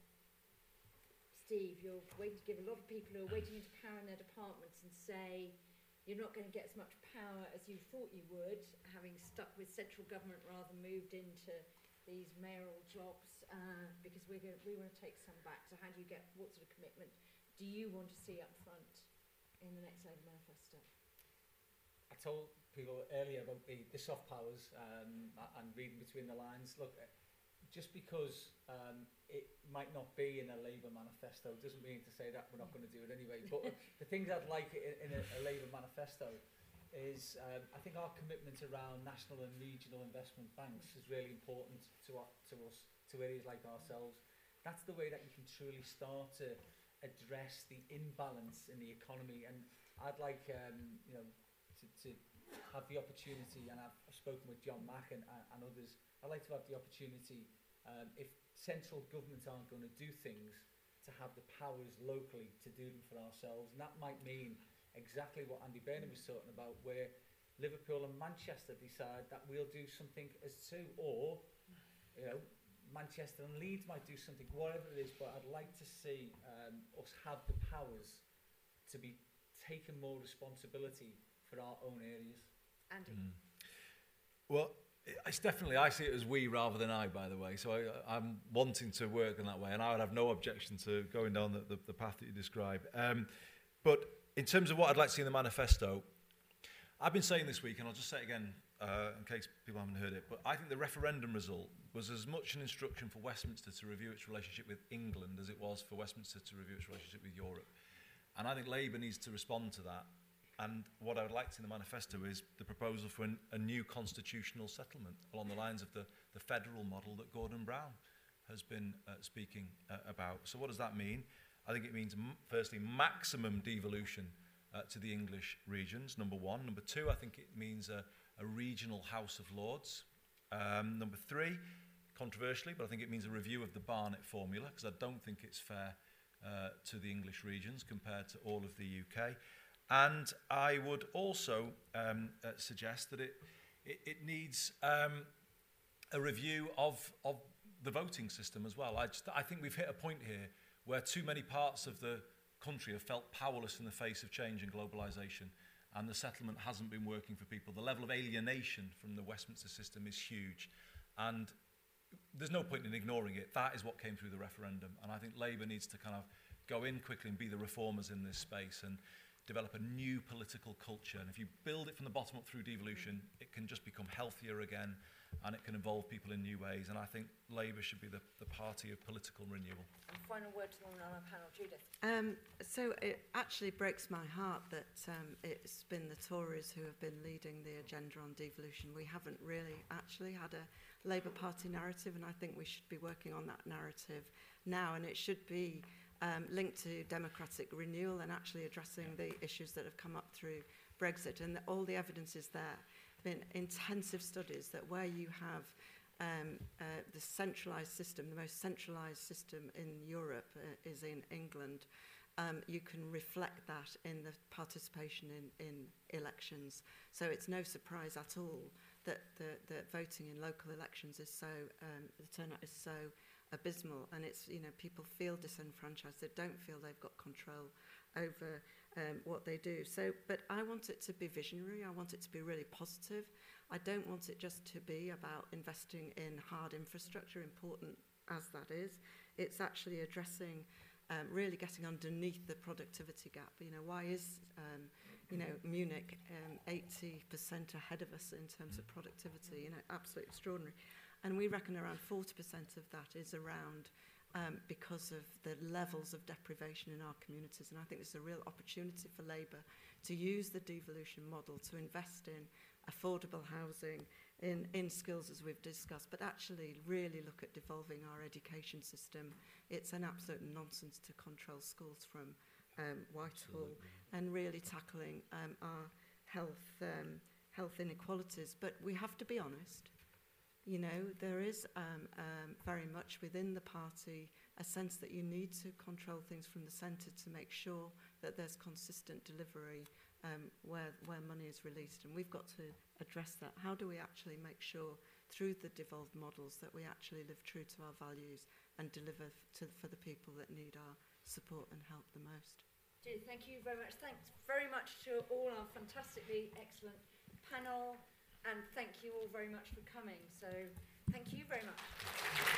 Steve, you're waiting to give a lot of people who are waiting into power in their departments and say you're not going to get as much power as you thought you would, having stuck with central government rather than moved into these mayoral jobs, uh, because we're going we want to take some back. So how do you get, what sort of commitment do you want to see up front in the next Labour manifesto? Told people earlier about the, the soft powers um, and reading between the lines. Look, uh, just because um, it might not be in a Labour manifesto doesn't mean to say that we're not going to do it anyway. But the things I'd like in, in a, a Labour manifesto is um, I think our commitment around national and regional investment banks is really important to, our, to us, to areas like ourselves. That's the way that you can truly start to address the imbalance in the economy. And I'd like, um, you know, to, to have the opportunity, and I've, I've spoken with John Mack and, and, others, I'd like to have the opportunity, um, if central government aren't going to do things, to have the powers locally to do them for ourselves. And that might mean exactly what Andy Burnham was talking about, where Liverpool and Manchester decide that we'll do something as two, or, you know, Manchester and Leeds might do something, whatever it is, but I'd like to see um, us have the powers to be taking more responsibility for our own areas. Andy? Well, it's definitely, I see it as we rather than I, by the way. So I, I'm wanting to work in that way, and I would have no objection to going down the, the, the path that you describe. Um, but in terms of what I'd like to see in the manifesto, I've been saying this week, and I'll just say it again uh, in case people haven't heard it, but I think the referendum result was as much an instruction for Westminster to review its relationship with England as it was for Westminster to review its relationship with Europe. And I think Labour needs to respond to that. And what I would like to see in the manifesto is the proposal for an, a new constitutional settlement along the lines of the, the federal model that Gordon Brown has been uh, speaking uh, about. So what does that mean? I think it means, firstly, maximum devolution uh, to the English regions, number one. Number two, I think it means a, a regional House of Lords. Um, number three, controversially, but I think it means a review of the Barnett formula, because I don't think it's fair uh, to the English regions compared to all of the UK. And I would also um, uh, suggest that it, it, it needs um, a review of, of the voting system as well. I, just, I think we've hit a point here where too many parts of the country have felt powerless in the face of change and globalisation, and the settlement hasn't been working for people. The level of alienation from the Westminster system is huge, and there's no point in ignoring it. That is what came through the referendum, and I think Labour needs to kind of go in quickly and be the reformers in this space. And develop a new political culture. And if you build it from the bottom up through devolution, it can just become healthier again and it can involve people in new ways. And I think Labour should be the, the party of political renewal. And final word to the woman on our panel, Judith. Um, so it actually breaks my heart that um, it's been the Tories who have been leading the agenda on devolution. We haven't really actually had a Labour Party narrative, and I think we should be working on that narrative now. And it should be um, linked to democratic renewal and actually addressing the issues that have come up through Brexit. And the, all the evidence is there. Been intensive studies that where you have um, uh, the centralised system, the most centralised system in Europe uh, is in England. Um, you can reflect that in the participation in, in elections. So it's no surprise at all that the, the voting in local elections is so, um, the turnout is so abysmal and it's, you know, people feel disenfranchised. They don't feel they've got control over um, what they do. So, but I want it to be visionary. I want it to be really positive. I don't want it just to be about investing in hard infrastructure, important as that is. It's actually addressing, um, really getting underneath the productivity gap. You know, why is, um, you know, Munich um, 80% ahead of us in terms of productivity? You know, absolutely extraordinary. And we reckon around 40% of that is around um, because of the levels of deprivation in our communities. And I think there's a real opportunity for Labour to use the devolution model to invest in affordable housing, in, in skills as we've discussed, but actually really look at devolving our education system. It's an absolute nonsense to control schools from um, Whitehall Absolutely. and really tackling um, our health, um, health inequalities. But we have to be honest. You know, there is um, um, very much within the party a sense that you need to control things from the centre to make sure that there's consistent delivery um, where, where money is released. And we've got to address that. How do we actually make sure through the devolved models that we actually live true to our values and deliver to, for the people that need our support and help the most? Thank you very much. Thanks very much to all our fantastically excellent panel and thank you all very much for coming. So thank you very much.